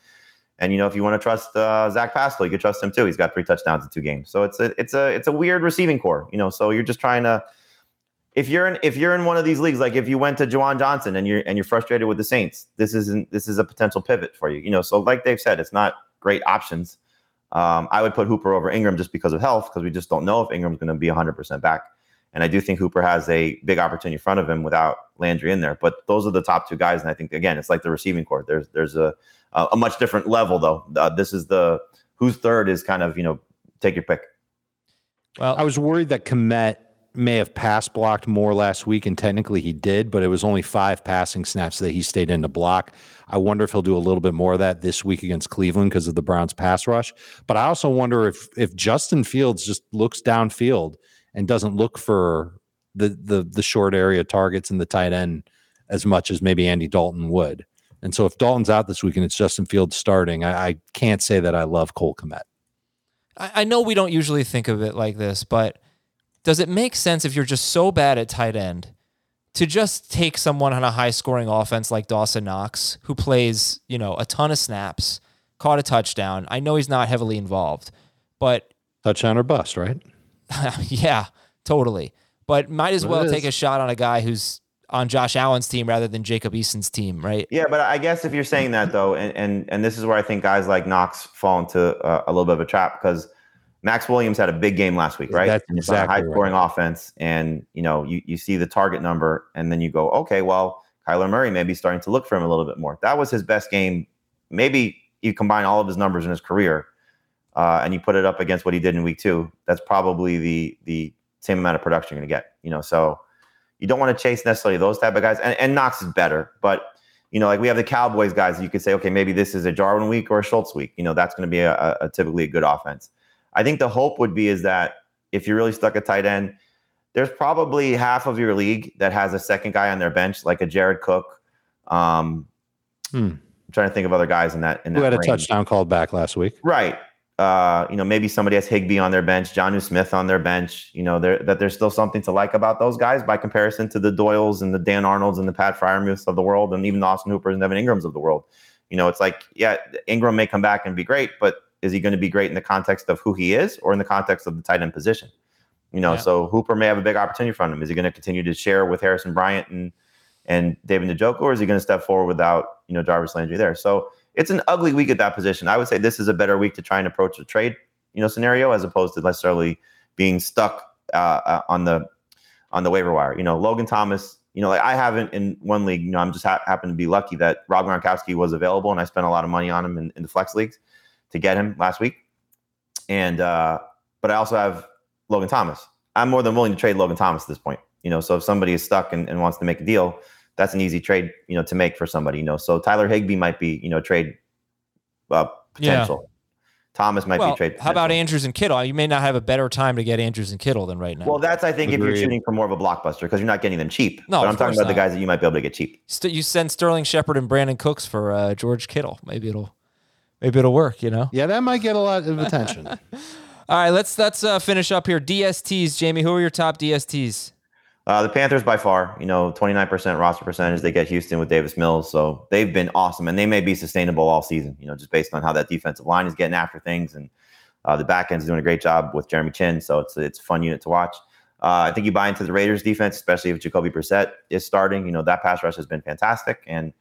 And you know, if you want to trust uh, Zach Pascal, you can trust him too. He's got three touchdowns in two games. So it's a it's a it's a weird receiving corps. You know, so you're just trying to. If you're in if you're in one of these leagues, like if you went to Juwan Johnson and you're and you're frustrated with the Saints, this isn't this is a potential pivot for you. You know, so like they've said, it's not great options. Um, I would put Hooper over Engram just because of health, because we just don't know if Engram's going to be 100% back. And I do think Hooper has a big opportunity in front of him without Landry in there. But those are the top two guys, and I think again, it's like the receiving court. There's there's a a, a much different level though. Uh, this is the who's third is kind of you know take your pick. Well, I was worried that Kmet may have pass blocked more last week, and technically he did, but it was only five passing snaps that he stayed in to block. I wonder if he'll do a little bit more of that this week against Cleveland because of the Browns pass rush. But I also wonder if if Justin Fields just looks downfield and doesn't look for the the the short area targets and the tight end as much as maybe Andy Dalton would. And so if Dalton's out this week and it's Justin Fields starting, I, I can't say that I love Cole Kmet. I, I know we don't usually think of it like this, but does it make sense if you're just so bad at tight end to just take someone on a high scoring offense like Dawson Knox, who plays, you know, a ton of snaps, caught a touchdown? I know he's not heavily involved, but Touchdown or bust, right? (laughs) yeah, totally. But might as well take a shot on a guy who's on Josh Allen's team rather than Jacob Eason's team, right? Yeah, but I guess if you're saying that though, and and, and this is where I think guys like Knox fall into uh, a little bit of a trap because Maxx Williams had a big game last week, right? That's And it's a exactly high scoring offense, and you know you you see the target number, and then you go, okay, well Kyler Murray may be starting to look for him a little bit more. That was his best game. Maybe you combine all of his numbers in his career, uh, and you put it up against what he did in week two. That's probably the the same amount of production you're going to get. You know, so you don't want to chase necessarily those type of guys. And, and Knox is better, but you know, like we have the Cowboys guys. You could say, okay, maybe this is a Jarwin week or a Schultz week. You know, that's going to be a, a, a typically a good offense. I think the hope would be is that if you're really stuck at tight end, there's probably half of your league that has a second guy on their bench, like a Jared Cook. Um, Hmm. I'm trying to think of other guys in that in Who that had a range. touchdown called back last week? Right. Uh, you know, maybe somebody has Higbee on their bench, Jonnu Smith on their bench. You know, there that there's still something to like about those guys by comparison to the Doyles and the Dan Arnolds and the Pat Freiermuths of the world, and even the Austin Hoopers and Evan Engrams of the world. You know, it's like, yeah, Ingram may come back and be great, but is he going to be great in the context of who he is or in the context of the tight end position? You know, Yeah. so Hooper may have a big opportunity of him. Is he going to continue to share with Harrison Bryant and and David Njoku, or is he going to step forward without you know Jarvis Landry there? So it's an ugly week at that position. I would say this is a better week to try and approach a trade, you know, scenario as opposed to necessarily being stuck uh, uh, on the on the waiver wire. You know, Logan Thomas. You know, like I haven't in one league. You know, I'm just ha- happen to be lucky that Rob Gronkowski was available, and I spent a lot of money on him in, in the flex leagues to get him last week. And uh, but I also have Logan Thomas. I'm more than willing to trade Logan Thomas at this point. You know, so if somebody is stuck and, and wants to make a deal, that's an easy trade, you know, to make for somebody, you know. So Tyler Higbee might be, you know, trade uh, potential. Thomas might well, be trade. how about. Andrews and Kittle? You may not have a better time to get Andrews and Kittle than right now. Well, that's I think if you're shooting for more of a blockbuster because you're not getting them cheap. No, but of I'm talking course about the guys that you might be able to get cheap. St- you send Sterling Shepard and Brandin Cooks for uh, George Kittle. Maybe it'll maybe it'll work. You know. Yeah, that might get a lot of attention. (laughs) All right, let's let's uh, finish up here. DSTs, Jamie. Who are your top DSTs? Uh, the Panthers by far, you know, 29% roster percentage. They get Houston with Davis Mills, so they've been awesome, and they may be sustainable all season. You know, just based on how that defensive line is getting after things, and uh, the back end's doing a great job with Jeremy Chinn. So it's it's a fun unit to watch. Uh, I think you buy into the Raiders defense, especially if Jacoby Brissett is starting. You know, that pass rush has been fantastic, and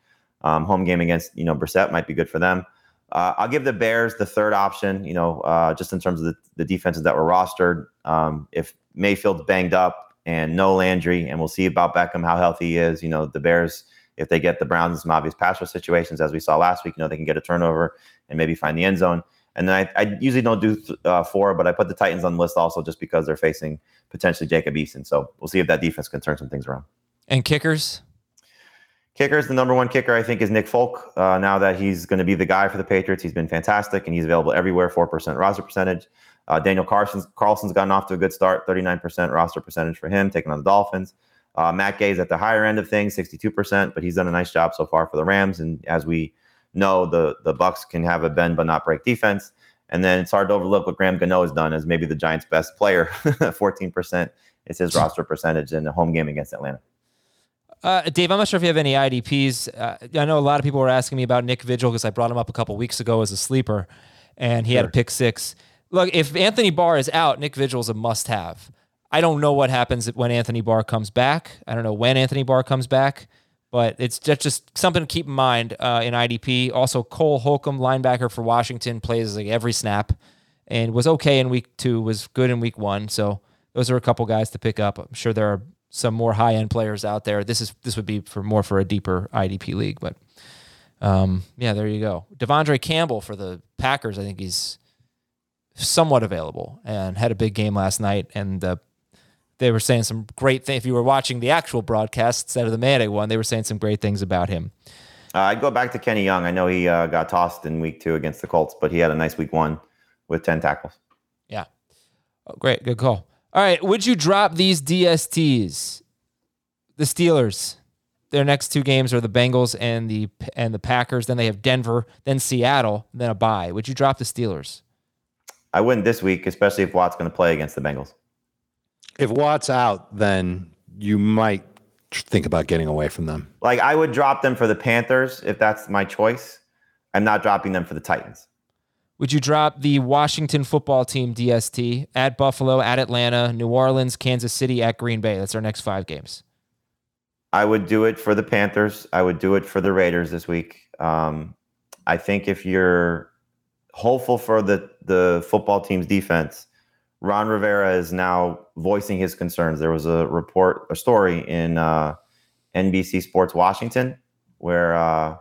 um, home game against you know Brissett might be good for them. Uh, I'll give the Bears the third option. You know, uh, just in terms of the, the defenses that were rostered. Um, if Mayfield's banged up and no Landry, and we'll see about Beckham how healthy he is. You know, the Bears if they get the Browns in some obvious pass rush situations, as we saw last week, you know they can get a turnover and maybe find the end zone. And then I, I usually don't do uh, four, but I put the Titans on the list also just because they're facing potentially Jacob Eason. So we'll see if that defense can turn some things around. And kickers? Kickers, the number one kicker, I think, is Nick Folk. Uh, now that he's going to be the guy for the Patriots, he's been fantastic and he's available everywhere, 4% roster percentage. Uh, Daniel Carlson's, Carlson's gotten off to a good start, 39% roster percentage for him, taking on the Dolphins. Uh, Matt Gay's at the higher end of things, 62%, but he's done a nice job so far for the Rams. And as we know, the, the Bucs can have a bend but not break defense. And then it's hard to overlook what Graham Gano has done as maybe the Giants' best player. (laughs) 14% is his (laughs) roster percentage in a home game against Atlanta. Uh, Dave, I'm not sure if you have any IDPs. Uh, I know a lot of people were asking me about Nick Vigil because I brought him up a couple weeks ago as a sleeper, and he had a pick six. Look, if Anthony Barr is out, Nick Vigil is a must-have. I don't know what happens when Anthony Barr comes back. I don't know when Anthony Barr comes back, but it's just, just something to keep in mind uh, in IDP. Also, Cole Holcomb, linebacker for Washington, plays like every snap and was okay in week two, was good in week one. So those are a couple guys to pick up. I'm sure there are some more high end players out there. This is this would be for more for a deeper IDP league, but um, yeah, there you go. De'Vondre Campbell for the Packers, I think he's somewhat available and had a big game last night. And uh, they were saying some great things. If you were watching the actual broadcast instead of the Manic one, they were saying some great things about him. Uh, I'd go back to Kenny Young. I know he uh, got tossed in week two against the Colts, but he had a nice week one with 10 tackles. Yeah. Oh, great. Good call. All right. Would you drop these DSTs? The Steelers. Their next two games are the Bengals and the and the Packers. Then they have Denver, then Seattle, then a bye. Would you drop the Steelers? I wouldn't this week, especially if Watt's going to play against the Bengals. if Watt's out, then you might think about getting away from them. Like I would drop them for the Panthers if that's my choice. I'm not dropping them for the Titans. Would you drop the Washington football team DST at Buffalo, at Atlanta, New Orleans, Kansas City, at Green Bay? That's our next five games. I would do it for the Panthers. I would do it for the Raiders this week. Um, I think if you're hopeful for the the football team's defense, Ron Rivera is now voicing his concerns. There was a report, a story in uh, NBC Sports Washington where uh,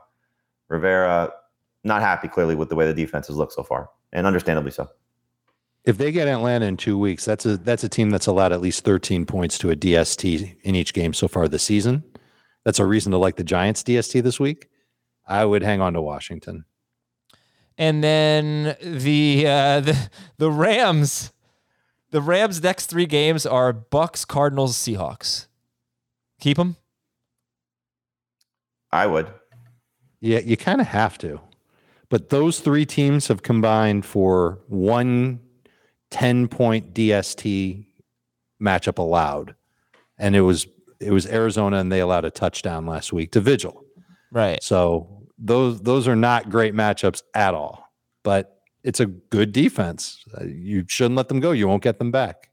Rivera not happy clearly with the way the defense has looked so far, and understandably so. If they get Atlanta in two weeks, that's a that's a team that's allowed at least 13 points to a DST in each game so far this season. That's a reason to like the Giants DST this week. I would hang on to Washington. And then the uh, the the Rams, the Rams' next three games are Bucs, Cardinals, Seahawks. Keep them. I would. Yeah, you kind of have to. But those three teams have combined for one 10 point DST matchup allowed. And it was it was Arizona and they allowed a touchdown last week to Vigil. Right. So those those are not great matchups at all. But it's a good defense. Uh, You shouldn't let them go. You won't get them back.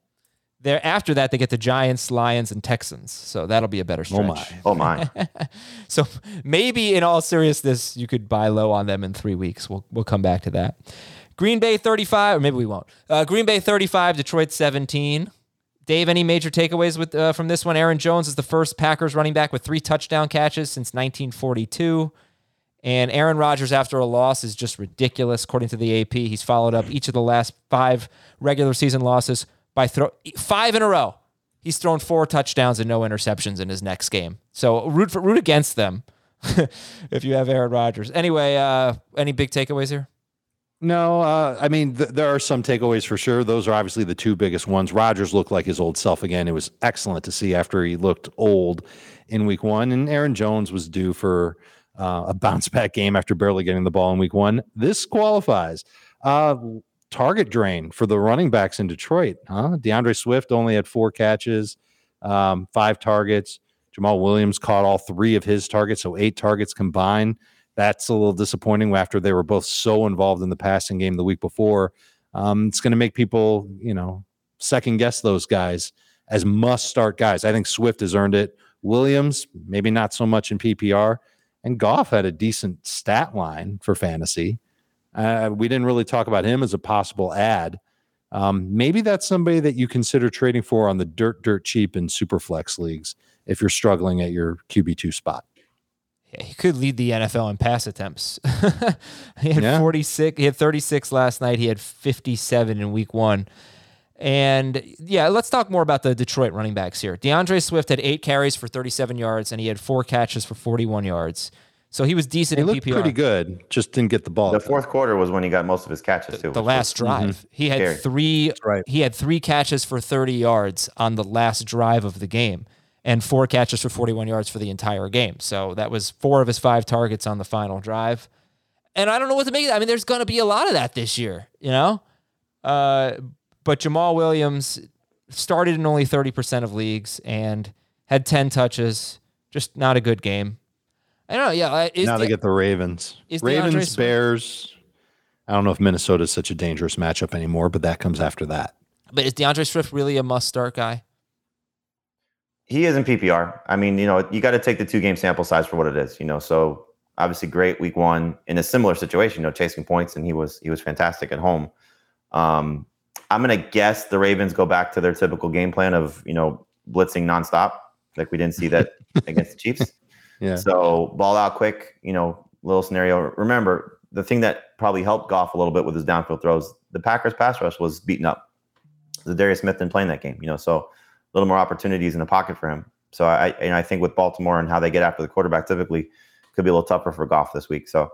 There after that, they get the Giants, Lions, and Texans. So that'll be a better stretch. Oh my. Oh my. (laughs) So maybe in all seriousness, you could buy low on them in three weeks. We'll we'll come back to that. Green Bay 35, or maybe we won't. Uh, Green Bay 35, Detroit 17. Dave, any major takeaways with uh, from this one? Aaron Jones is the first Packers running back with three touchdown catches since 1942. And Aaron Rodgers, after a loss, is just ridiculous. According to the AP, he's followed up each of the last five regular season losses by throw five in a row. he's thrown four touchdowns and no interceptions in his next game. So root for root against them (laughs) if you have Aaron Rodgers. Anyway, uh, any big takeaways here? No, uh, I mean th- there are some takeaways for sure. Those are obviously the two biggest ones. Rodgers looked like his old self again. It was excellent to see after he looked old in Week One, and Aaron Jones was due for uh, a bounce back game after barely getting the ball in Week One. This qualifies. Uh, target drain for the running backs in Detroit. Huh? D'Andre Swift only had four catches, um, five targets. Jamaal Williams caught all three of his targets, so eight targets combined that's a little disappointing after they were both so involved in the passing game the week before. Um, it's going to make people, you know, second guess those guys as must start guys. I think Swift has earned it. Williams, maybe not so much in PPR. And Goff had a decent stat line for fantasy. Uh, we didn't really talk about him as a possible ad. Um, maybe that's somebody that you consider trading for on the dirt, dirt cheap in super flex leagues if you're struggling at your QB2 spot he could lead the NFL in pass attempts. (laughs) he had yeah. 46, he had 36 last night. He had 57 in week one. And yeah, let's talk more about the Detroit running backs here. D'Andre Swift had eight carries for 37 yards and he had four catches for 41 yards. So he was decent he in looked PPR. pretty good. Just didn't get the ball. The fourth quarter was when he got most of his catches too. The, the last was, drive, mm-hmm. he had scary. three. Right. He had three catches for 30 yards on the last drive of the game and four catches for 41 yards for the entire game. So that was four of his five targets on the final drive. And I don't know what to make of that. I mean, there's going to be a lot of that this year, you know? Uh, but Jamaal Williams started in only 30% of leagues and had 10 touches. Just not a good game. I don't know. Yeah. Uh, now the, they get the Ravens. Ravens, Bears. I don't know if Minnesota is such a dangerous matchup anymore, but that comes after that. But is D'Andre Swift really a must start guy? he is in PPR. I mean, you know, you got to take the two game sample size for what it is. You know, so obviously great week one in a similar situation. You know, chasing points, and he was he was fantastic at home. Um, I'm gonna guess the Ravens go back to their typical game plan of you know blitzing nonstop, like we didn't see that (laughs) against the Chiefs. Yeah. So ball out quick. You know, little scenario. Remember the thing that probably helped Goff a little bit with his downfield throws. The Packers pass rush was beaten up. The Darius Smith didn't play in that game. You know, so a little more opportunities in the pocket for him. So I and I think with Baltimore and how they get after the quarterback typically could be a little tougher for Goff this week. So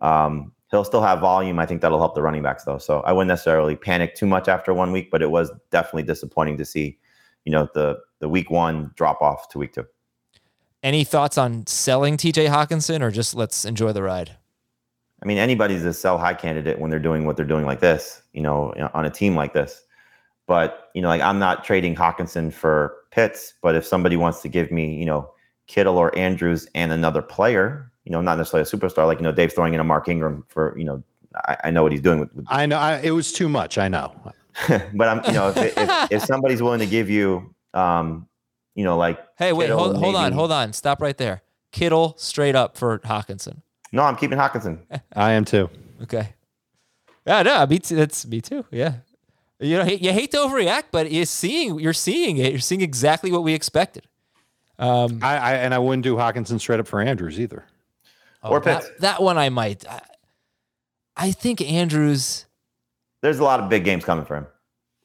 um, he'll still have volume. I think that'll help the running backs though. So I wouldn't necessarily panic too much after one week, but it was definitely disappointing to see, you know, the the week one drop off to week two. Any thoughts on selling TJ Hockenson or just let's enjoy the ride? I mean, anybody's a sell high candidate when they're doing what they're doing like this, you know, on a team like this. But you know, like I'm not trading Hockenson for Pitts, but if somebody wants to give me, you know, Kittle or Andrews and another player, you know, not necessarily a superstar, like you know, Dave's throwing in a Mark Ingram for, you know, I, I know what he's doing with. with I know I, it was too much. I know, (laughs) but I'm, you know, if, if, if somebody's willing to give you, um, you know, like, hey, wait, Kittle, hold, hold on, hold on, stop right there. Kittle straight up for Hockenson. No, I'm keeping Hockenson. (laughs) I am too. Okay. Yeah, no, me too. That's me too. Yeah. You know, you hate to overreact, but you're seeing you're seeing it. You're seeing exactly what we expected. Um, I, I and I wouldn't do Hockenson straight up for Andrews either. Oh, or Pitts. That, that, one I might. I, I think Andrews. There's a lot of big games coming for him.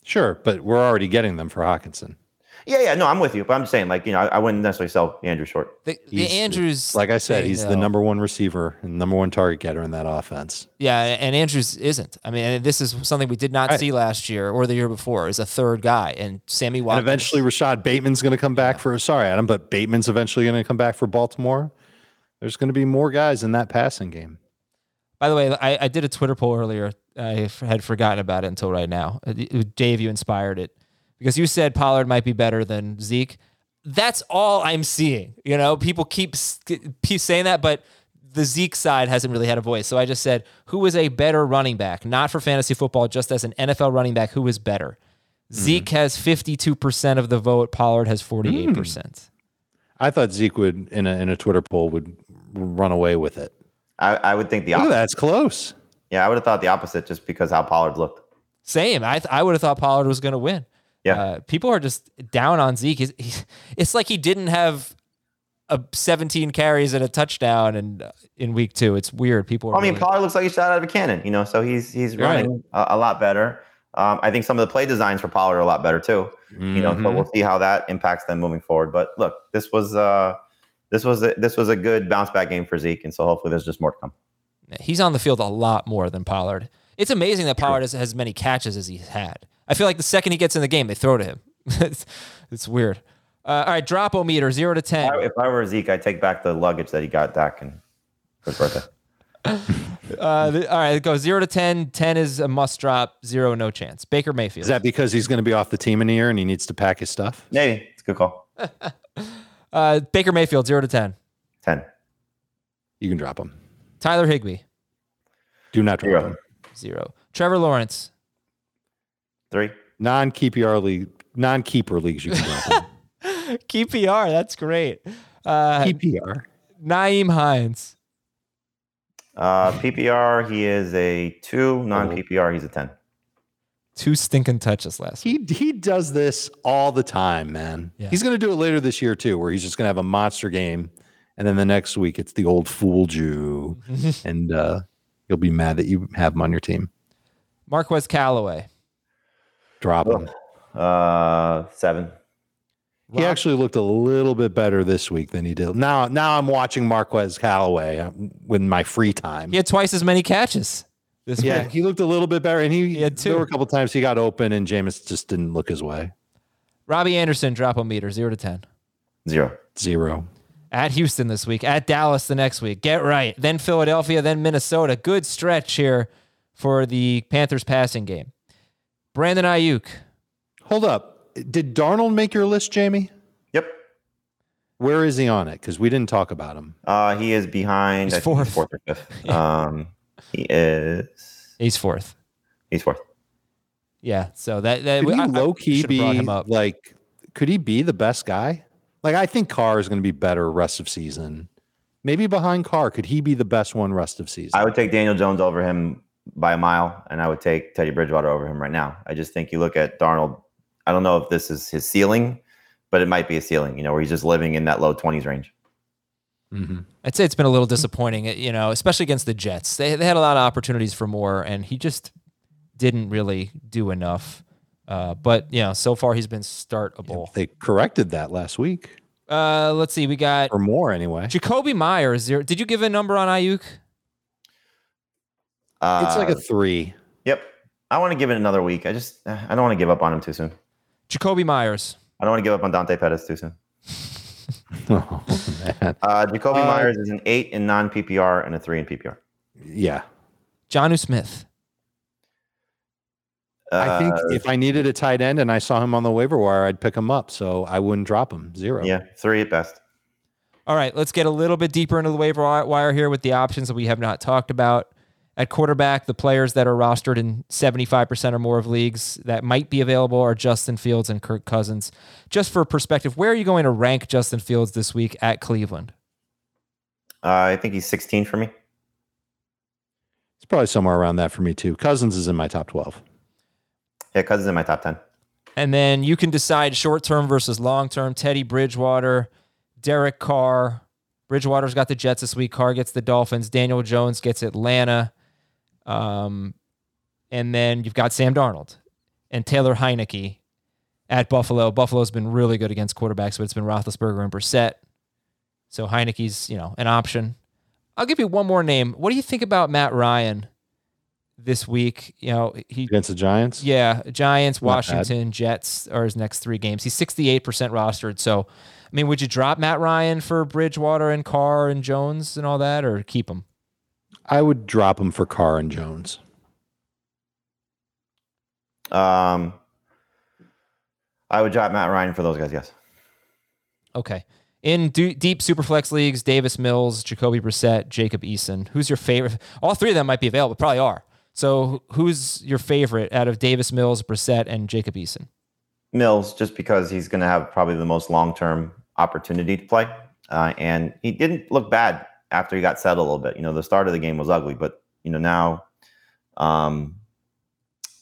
Sure, but we're already getting them for Hockenson. Yeah, yeah, no, I'm with you, but I'm just saying, like, you know, I, I wouldn't necessarily sell Andrew short. The, the Andrews, like I said, he's the number one receiver and number one target getter in that offense. Yeah, and Andrews isn't. I mean, this is something we did not right. see last year or the year before. Is a third guy, and Sammy Watkins. And eventually, Rashod Bateman's going to come back yeah. for. Sorry, Adam, but Bateman's eventually going to come back for Baltimore. There's going to be more guys in that passing game. By the way, I, I did a Twitter poll earlier. I had forgotten about it until right now. Uh, Dave, you inspired it because you said Pollard might be better than Zeke. That's all I'm seeing. You know, people keep, keep saying that, but the Zeke side hasn't really had a voice. So I just said, who is a better running back? Not for fantasy football, just as an NFL running back, who is better? Mm-hmm. Zeke has 52% of the vote. Pollard has 48%. Mm. I thought Zeke would, in a, in a Twitter poll, would run away with it. I, I would think the opposite. that's close. Yeah, I would have thought the opposite just because how Pollard looked. Same. I, th- I would have thought Pollard was going to win. Yeah. Uh, people are just down on Zeke. He's, he's, it's like he didn't have a 17 carries and a touchdown and uh, in week two. It's weird. People. I mean, really... Pollard looks like he shot out of a cannon. You know, so he's he's running right. a, a, lot better. Um, I think some of the play designs for Pollard are a lot better too. You know, so Mhm. we'll see how that impacts them moving forward. But look, this was uh, this was a, this was a good bounce back game for Zeke, and so hopefully there's just more to come. He's on the field a lot more than Pollard. It's amazing that Pollard has as many catches as he's had. I feel like the second he gets in the game, they throw to him. it's, (laughs) it's weird. Uh, all right, drop o meter zero to ten. I- If I were Zeke, I'd take back the luggage that he got Dak and for his birthday. (laughs) Uh, the- all right, it goes zero to 10. 10 is a must drop, zero, no chance. Baker Mayfield. Is that because he's going to be off the team in a year and he needs to pack his stuff? Maybe it's a good call. (laughs) uh, Baker Mayfield, zero to 10. Ten. You can drop him. Tyler Higbee, Do not drop Zero. him. zero. Trevor Lawrence, Three. Non keeper league, non keeper leagues. You can drop him. key PR. That's great. Uh, PPR. Nyheim Hines, Uh, PPR, he is a two. Non PPR, he's a ten. two stinking touches last week. He he does this all the time, man. Yeah. He's going to do it later this year too, where he's just going to have a monster game, and then the next week it's the old fool Jew, (laughs) and uh, you'll be mad that you have him on your team. Marquez Callaway. Drop him. Uh, seven. He actually looked a little bit better this week than he did. Now, now I'm watching Marquez Callaway uh, with my free time. He had twice as many catches this Yeah, week. he looked a little bit better, and he, He had two. there were a couple times he got open, and Jameis just didn't look his way. Robby Anderson, drop a meter, zero to 10. Zero. Zero. At Houston this week, at Dallas the next week. Get right. Then Philadelphia, then Minnesota. Good stretch here for the Panthers passing game. Brandon Aiyuk, Hold up. Did Darnold make your list, Jamie? Yep. Where is he on it? Because we didn't talk about him. Uh, he is behind. He's I think fourth. fourth or fifth. (laughs) Um, he is. he's fourth. He's fourth. Yeah, so that, that Could he I- I low key should've be him up. like? Could he be the best guy? Like I think Carr is going to be better rest of season. Maybe behind Carr, could he be the best one rest of season? I would take Daniel Jones over him by a mile, and I would take Teddy Bridgewater over him right now. I just think you look at Darnold. I don't know if this is his ceiling, but it might be a ceiling. You know, where he's just living in that low twenties range. Mhm. I'd say it's been a little disappointing, you know, especially against the Jets. They, they had a lot of opportunities for more, and he just didn't really do enough. Uh, but, you know, so far he's been startable. They corrected that last week Uh, let's see. We got or more anyway. Jakobi Meyers. Zero. Did you give a number on Aiyuk? Uh, It's like a three. Yep. I want to give it another week. I just I don't want to give up on him too soon. Jakobi Meyers. I don't want to give up on Dante Pettis too soon. (laughs) Oh man, Uh, Jakobi Uh, Meyers is an eight in non PPR and a three in PPR. yeah. Jonnu Smith. I think Uh, if I needed a tight end and I saw him on the waiver wire, I'd pick him up. So I wouldn't drop him. Zero. yeah, three at best. All right, let's get a little bit deeper into the waiver wire here with the options that we have not talked about. At quarterback, the players that are rostered in 75% or more of leagues that might be available are Justin Fields and Kirk Cousins. Just for perspective, where are you going to rank Justin Fields this week at Cleveland? Uh, I think he's 16 for me. It's probably somewhere around that for me too. Cousins is in my top twelve. Yeah, Cousins in my top 10. And then you can decide short term versus long term. Teddy Bridgewater, Derek Carr. Bridgewater's got the Jets this week. Carr gets the Dolphins. Daniel Jones gets Atlanta. Um, and then you've got Sam Darnold and Taylor Heinicke at Buffalo. Buffalo's been really good against quarterbacks, but it's been Roethlisberger and Brissett. So Heinicke's, you know, an option. I'll give you one more name. What do you think about Matt Ryan this week? You know, he Against the Giants? yeah, Giants, Not bad. Washington, Jets are his next three games. He's 68% rostered. So, I mean, would you drop Matt Ryan for Bridgewater and Carr and Jones and all that or keep him? I would drop him for Carr and Jones. Um, I would drop Matt Ryan for those guys, yes. Okay. In du- deep superflex leagues, Davis Mills, Jacoby Brissett, Jacob Eason. Who's your favorite? (laughs) All three of them might be available, probably are. So, who's your favorite out of Davis Mills, Brissett, and Jacob Eason? Mills, just because he's going to have probably the most long term opportunity to play. Uh, and he didn't look bad after he got settled a little bit. You know, the start of the game was ugly, but, you know, now, um,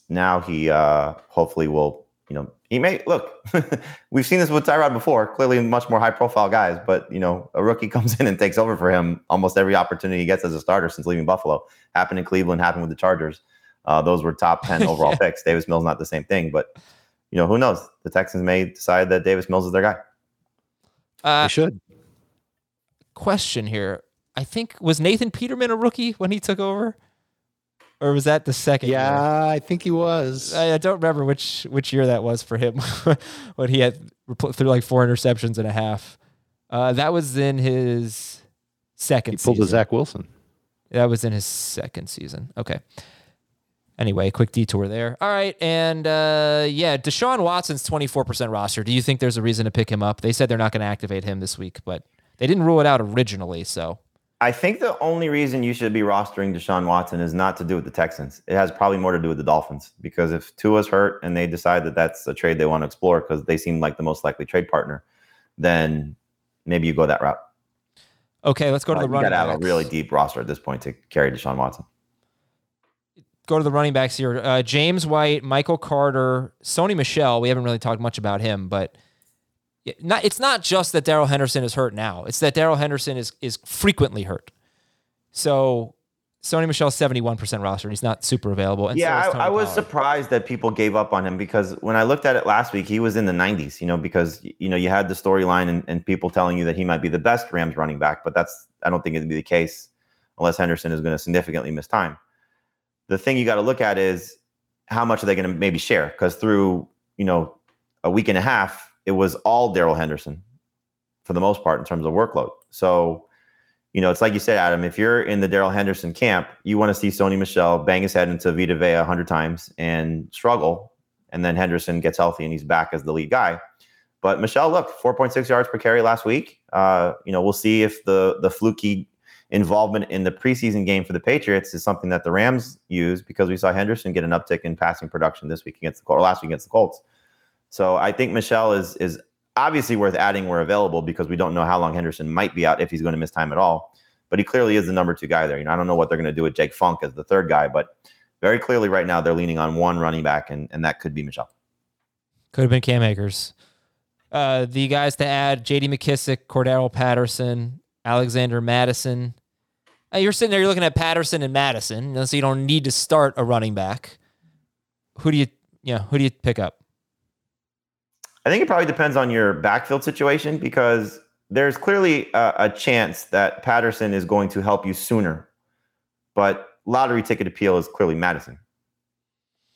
now he uh, hopefully will, you know, he may look. (laughs) we've seen this with Tyrod before. Clearly, much more high profile guys, but you know, a rookie (laughs) comes in and takes over for him almost every opportunity he gets as a starter since leaving Buffalo. Happened in Cleveland, happened with the Chargers. Uh, those were top 10 (laughs) overall Yeah. picks. Davis Mills, not the same thing, but you know, who knows? The Texans may decide that Davis Mills is their guy. Uh, They should. question here. I think was Nathan Peterman a rookie when he took over, or was that the second? year? Yeah, I think he was. I, I don't remember which which year that was for him (laughs) when he had threw like four interceptions and a half. Uh, that was in his second. he pulled a. Zach Wilson. That was in his second season. Okay. Anyway, quick detour there. All right, and uh, yeah, Deshaun Watson's twenty four percent roster. Do you think there's a reason to pick him up? They said they're not going to activate him this week, but they didn't rule it out originally. So I think the only reason you should be rostering Deshaun Watson is not to do with the Texans. It has probably more to do with the Dolphins because if Tua's hurt and they decide that that's a trade they want to explore because they seem like the most likely trade partner, then maybe you go that route. okay, let's go to Uh, the you running got to have a really deep roster at this point to carry Deshaun Watson. go to the running backs here. Uh, James White, Michael Carter, Sony Michel. We haven't really talked much about him, but not, it's not just that Darrell Henderson is hurt now. It's that Darrell Henderson is is frequently hurt. So Sony Michel's seventy one percent roster. and He's not super available. And yeah, Tony I, I was Pollard. surprised that people gave up on him because when I looked at it last week, he was in the 90s. You know, because you know you had the storyline and, and people telling you that he might be the best Rams running back, but that's I don't think it'd be the case unless Henderson is going to significantly miss time. The thing you got to look at is how much are they going to maybe share? Because through you know a week and a half, it was all Darrell Henderson for the most part in terms of workload. So you know, it's like you said, Adam, if you're in the Darrell Henderson camp, you want to see Sony Michel bang his head into Vita Vea 100 times and struggle. And then Henderson gets healthy and he's back as the lead guy. But Michel, look, 4.6 yards per carry last week. Uh, you know, we'll see if the the fluky involvement in the preseason game for the Patriots is something that the Rams use because we saw Henderson get an uptick in passing production this week against the Colts, or last week against the Colts. So I think Michel is is obviously worth adding where available because we don't know how long Henderson might be out if he's going to miss time at all. But he clearly is the number two guy there. You know, I don't know what they're going to do with Jake Funk as the third guy, but very clearly right now they're leaning on one running back, and, and that could be Michel. Could have been Cam Akers. Uh, the guys to add: J.D. McKissic, Cordarrelle Patterson, Alexander Mattison. Uh, you're sitting there, you're looking at Patterson and Mattison, so you don't need to start a running back. Who do you, yeah, who do you pick up? I think it probably depends on your backfield situation because there's clearly a, a chance that Patterson is going to help you sooner, but lottery ticket appeal is clearly Mattison.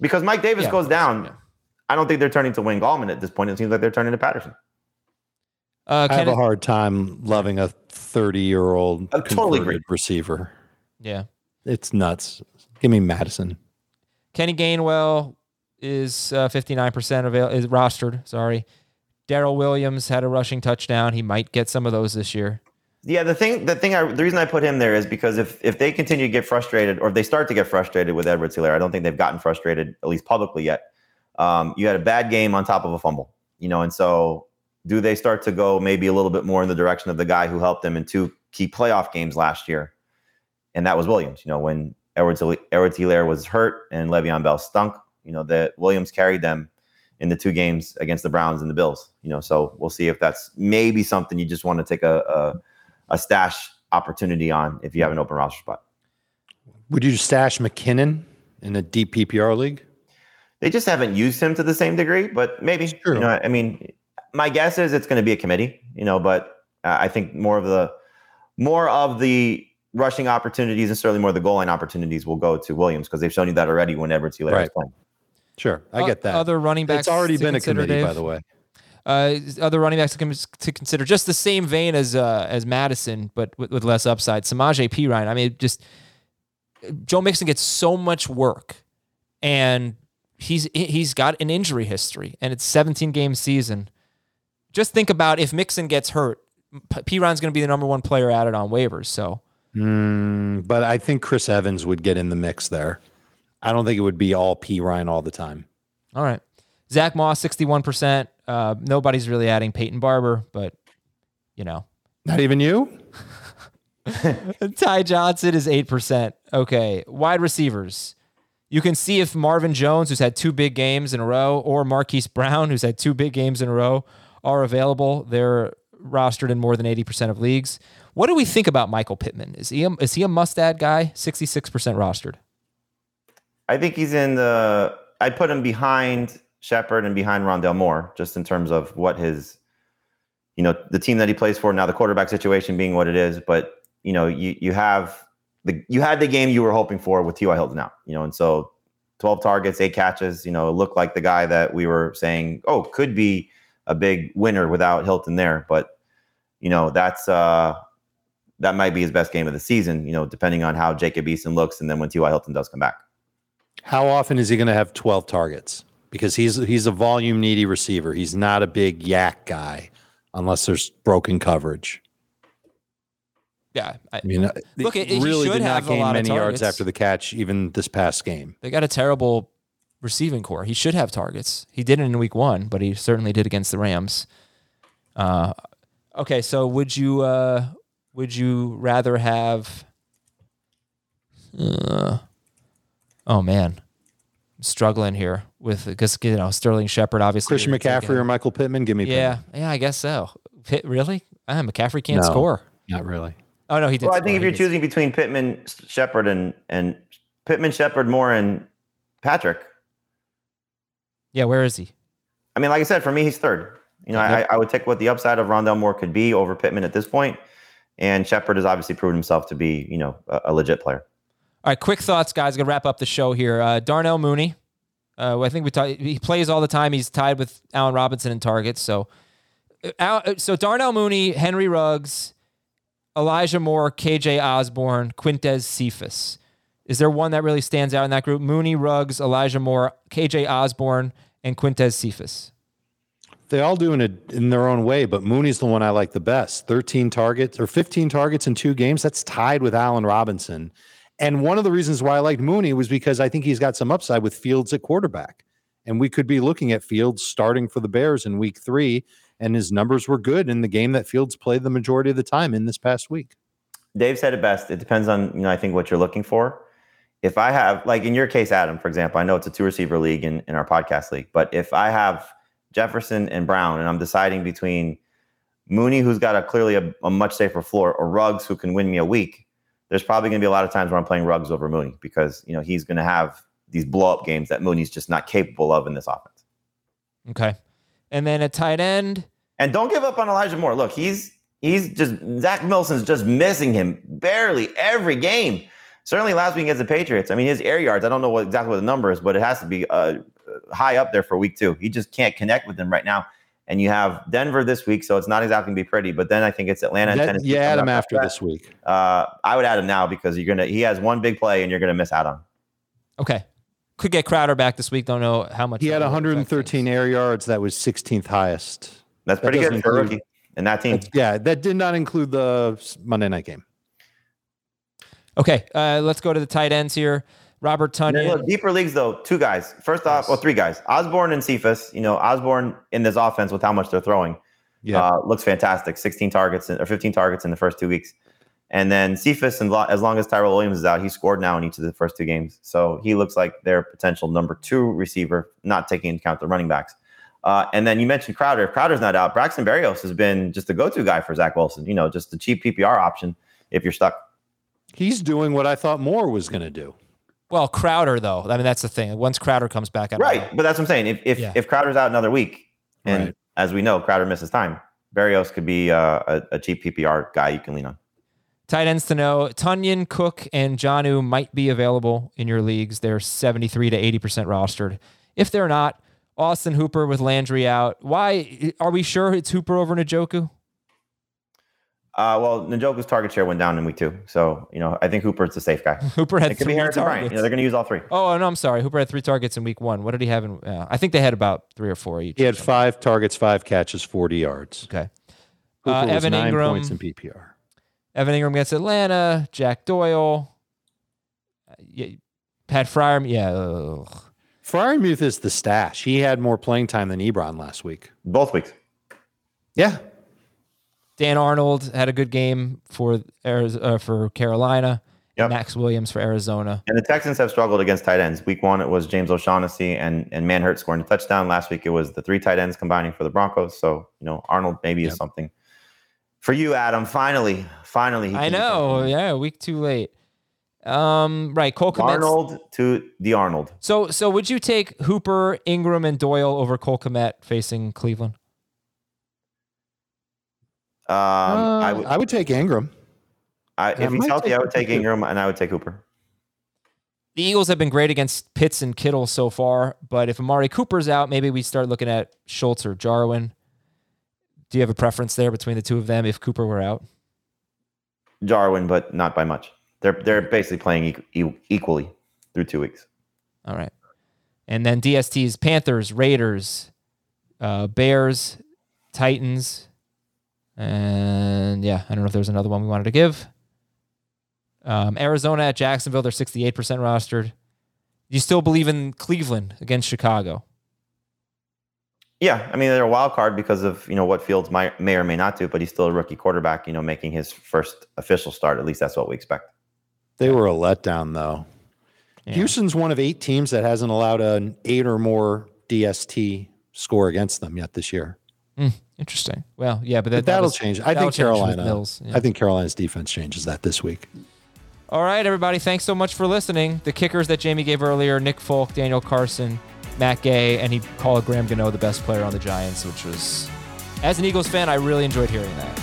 Because Mike Davis Yeah, goes down, yeah. I don't think they're turning to Wayne Gallman at this point. It seems like they're turning to Patterson. Uh, I have a hard time loving a 30 year old I totally agree. receiver. yeah. It's nuts. Give me Mattison. Kenny Gainwell is uh, 59% avail- is rostered. Sorry. Darrel Williams had a rushing touchdown. He might get some of those this year. Yeah, the thing, the thing, I, the reason I put him there is because if if they continue to get frustrated, or if they start to get frustrated with Edwards Hilaire, I don't think they've gotten frustrated at least publicly yet. Um, you had a bad game on top of a fumble, you know, and so do they start to go maybe a little bit more in the direction of the guy who helped them in two key playoff games last year, and that was Williams. You know, when Edwards Edwards Hilaire was hurt and Le'Veon Bell stunk, you know, that Williams carried them in the two games against the Browns and the Bills. You know, so we'll see if that's maybe something you just want to take a, a a stash opportunity on if you have an open roster spot. Would you stash McKinnon in a deep PPR league? They just haven't used him to the same degree, but maybe. True. You know, I mean, my guess is it's going to be a committee. You know, but uh, I think more of the more of the rushing opportunities and certainly more of the goal line opportunities will go to Williams because they've shown you that already when Edwards Hilaire is Right. playing. Sure. I get that. Other running backs. it's already been a committee, by the way. Uh, other running backs to, to consider, just the same vein as uh, as Mattison, but with, with less upside. Samaje Perine. I mean, just Joe Mixon gets so much work, and he's he's got an injury history, and it's 17 game season. Just think about if Mixon gets hurt, P. Perine's going to be the number one player added on waivers. So Mm, but I think Chris Evans would get in the mix there. I don't think it would be all Perine all the time. all right, Zack Moss 61 percent. Uh, nobody's really adding Peyton Barber, but you know. Not even you? (laughs) Ty Johnson is 8%. Okay. Wide receivers. You can see if Marvin Jones, who's had two big games in a row, or Marquise Brown, who's had two big games in a row, are available. They're rostered in more than 80% of leagues. What do we think about Michael Pittman? Is he a, is he a must add guy? 66% rostered. I think he's in the. I put him behind Shepard and behind Rondale Moore, just in terms of what his, you know, the team that he plays for now, the quarterback situation being what it is. But you know, you you have the you had the game you were hoping for with T.Y. Hilton out, you know, and so 12 targets, eight catches, you know, looked like the guy that we were saying, oh, could be a big winner without Hilton there. But, you know, that's uh that might be his best game of the season, you know, depending on how Jacob Eason looks and then when T.Y. Hilton does come back. How often is he going to have 12 targets? Because he's he's a volume needy receiver. He's not a big YAC guy unless there's broken coverage. Yeah, I, I mean, Look, he it- really should did not gain many yards after the catch, even this past game. they got a terrible receiving corps. He should have targets. He didn't in week one, but he certainly did against the Rams. Uh, okay, so would you uh, would you rather have? Uh, oh man, I'm struggling here with because you know Sterling Shepard obviously. Christian you're taking McCaffrey or. Michael Pittman? Give me Yeah, Pittman. yeah, I guess so. Pitt, really? Ah, McCaffrey can't No. score. Not really. Oh no, he did. Well, I think if you're did choosing between Pittman, Shepard, and and Pittman, Shepard, Moore, and Patrick, Yeah, where is he? I mean, like I said, for me, he's third. You know, I, I would take what the upside of Rondale Moore could be over Pittman at this point, and Shepard has obviously proven himself to be, you know, a, a legit player. All right, quick thoughts, guys. Gonna wrap up the show here. Uh, Darnell Mooney. Uh, I think we talk, he plays all the time. He's tied with Allen Robinson in targets. So, uh, so Darnell Mooney, Henry Ruggs, Elijah Moore, KJ Osborn, Quintez Cephus. Is there one that really stands out in that group? Mooney, Ruggs, Elijah Moore, KJ Osborn, and Quintez Cephus. They all doing it in their own way, but Mooney's the one I like the best. 13 targets or 15 targets in two games. That's tied with Allen Robinson. And one of the reasons why I liked Mooney was because I think he's got some upside with Fields at quarterback. And we could be looking at Fields starting for the Bears in week three. And his numbers were good in the game that Fields played the majority of the time in this past week. Dave said it best. It depends on, you know, I think what you're looking for. If I have, like in your case, Adam, for example, I know it's a two receiver league in, in our podcast league, but if I have Jefferson and Brown and I'm deciding between Mooney, who's got a clearly a, a much safer floor, or Ruggs, who can win me a week, there's probably going to be a lot of times where I'm playing Ruggs over Mooney because, you know, he's going to have these blow up games that Mooney's just not capable of in this offense. Okay. And then a tight end, And don't give up on Elijah Moore. Look, he's he's just Zach Wilson's just missing him barely every game. Certainly last week against the Patriots. I mean, his air yards. I don't know what exactly what the number is, but it has to be uh, high up there for week two. He just can't connect with them right now. And you have Denver this week, so it's not exactly going to be pretty. But then I think it's Atlanta and That- Tennessee. you add coming him after that. this week. Uh, I would add him now because you're gonna. He has one big play, and you're gonna miss out on. okay. Could get Crowder back this week. Don't know how much. He had that will affect 113 air yards. That was 16th highest. That's pretty doesn't good for a rookie and that team. Yeah, that did not include the Monday night game. Okay, uh, let's go to the tight ends here. Robert Tonyan. look, deeper leagues though, two guys. First off, well, three guys. Osborn and Cephus. You know, Osborn in this offense with how much they're throwing, Yeah. uh, looks fantastic. 16 targets in, or 15 targets in the first two weeks. And then Cephus, and as long as Tyrell Williams is out, he scored now in each of the first two games. So he looks like their potential number two receiver, not taking into account the running backs. Uh, and then you mentioned Crowder. If Crowder's not out, Braxton Berrios has been just the go-to guy for Zach Wilson. You know, just the cheap PPR option if you're stuck. He's doing what I thought Moore was going to do. Well, Crowder though. I mean, that's the thing. Once Crowder comes back, don't Right, but that's what I'm saying. If if, Yeah. if Crowder's out another week, and Right. as we know, Crowder misses time, Berrios could be uh, a, a cheap PPR guy you can lean on. Tight ends to know: Tonyan, Cook, and Jonnu might be available in your leagues. They're 73 to 80 percent rostered. If they're not, Austin Hooper with Landry out. Why are we sure it's Hooper over Njoku? Uh, well, Njoku's target share went down in week two, so you know I think Hooper's the safe guy. (laughs) Hooper had It could three be Harrison Bryant. targets. You know, they're going to use all three. oh no, I'm sorry. Hooper had three targets in week one. What did he have in? Uh, I think they had about three or four each. He had five targets, five catches, 40 yards. Okay. Hooper Uh, was Evan nine Engram. points in PPR. Evan Engram against Atlanta. Jack Doyle. Uh, yeah, Pat Fryer. Yeah. ugh. Freiermuth is the stash. He had more playing time than Ebron last week. Both weeks. Yeah. Dan Arnold had a good game for Ariz- uh, for Carolina. Yep. Maxx Williams for Arizona. And the Texans have struggled against tight ends. Week one, it was James O'Shaughnessy and and Manhertz scoring a touchdown. Last week, it was the three tight ends combining for the Broncos. So you know Arnold maybe is something for you, Adam. Finally, finally, he I know. Yeah, week too late. Um, right, Cole Kmet. Arnold to the Arnold. So, so would you take Hooper, Engram, and Doyle over Cole Kmet facing Cleveland? Um, Uh, I would, I would take Engram. I, I if he's healthy, I would take. Engram and I would take Hooper. The Eagles have been great against Pitts and Kittle so far, but if Amari Cooper's out, maybe we start looking at Schultz or Jarwin. Do you have a preference there between the two of them if Cooper were out? Jarwin, but not by much. They're they're basically playing equ- e- equally through two weeks. All right. And then DST's Panthers, Raiders, uh, Bears, Titans. And yeah, I don't know if there was another one we wanted to give. Um, Arizona at Jacksonville, they're 68% rostered. You still believe in Cleveland against Chicago? Yeah, I mean they're a wild card because of you know what Fields might, may or may not do, but he's still a rookie quarterback. You know, making his first official start. At least that's what we expect. They were a letdown, though. Yeah. Houston's one of eight teams that hasn't allowed an eight or more DST score against them yet this year. Interesting. Well, yeah, but, that, But that that'll was- change. I that'll think Carolina. Mills, yeah. I think Carolina's defense changes that this week. All right, everybody. Thanks so much for listening. The kickers that Jamey gave earlier Nick Folk, Daniel Carlson, Matt Gay, and he called Graham Gano the best player on the Giants, which was, as an Eagles fan, I really enjoyed hearing that.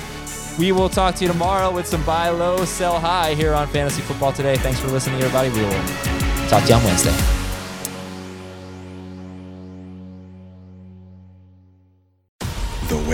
We will talk to you tomorrow with some buy low, sell high here on Fantasy Football Today. Thanks for listening, everybody. We will talk to you on Wednesday.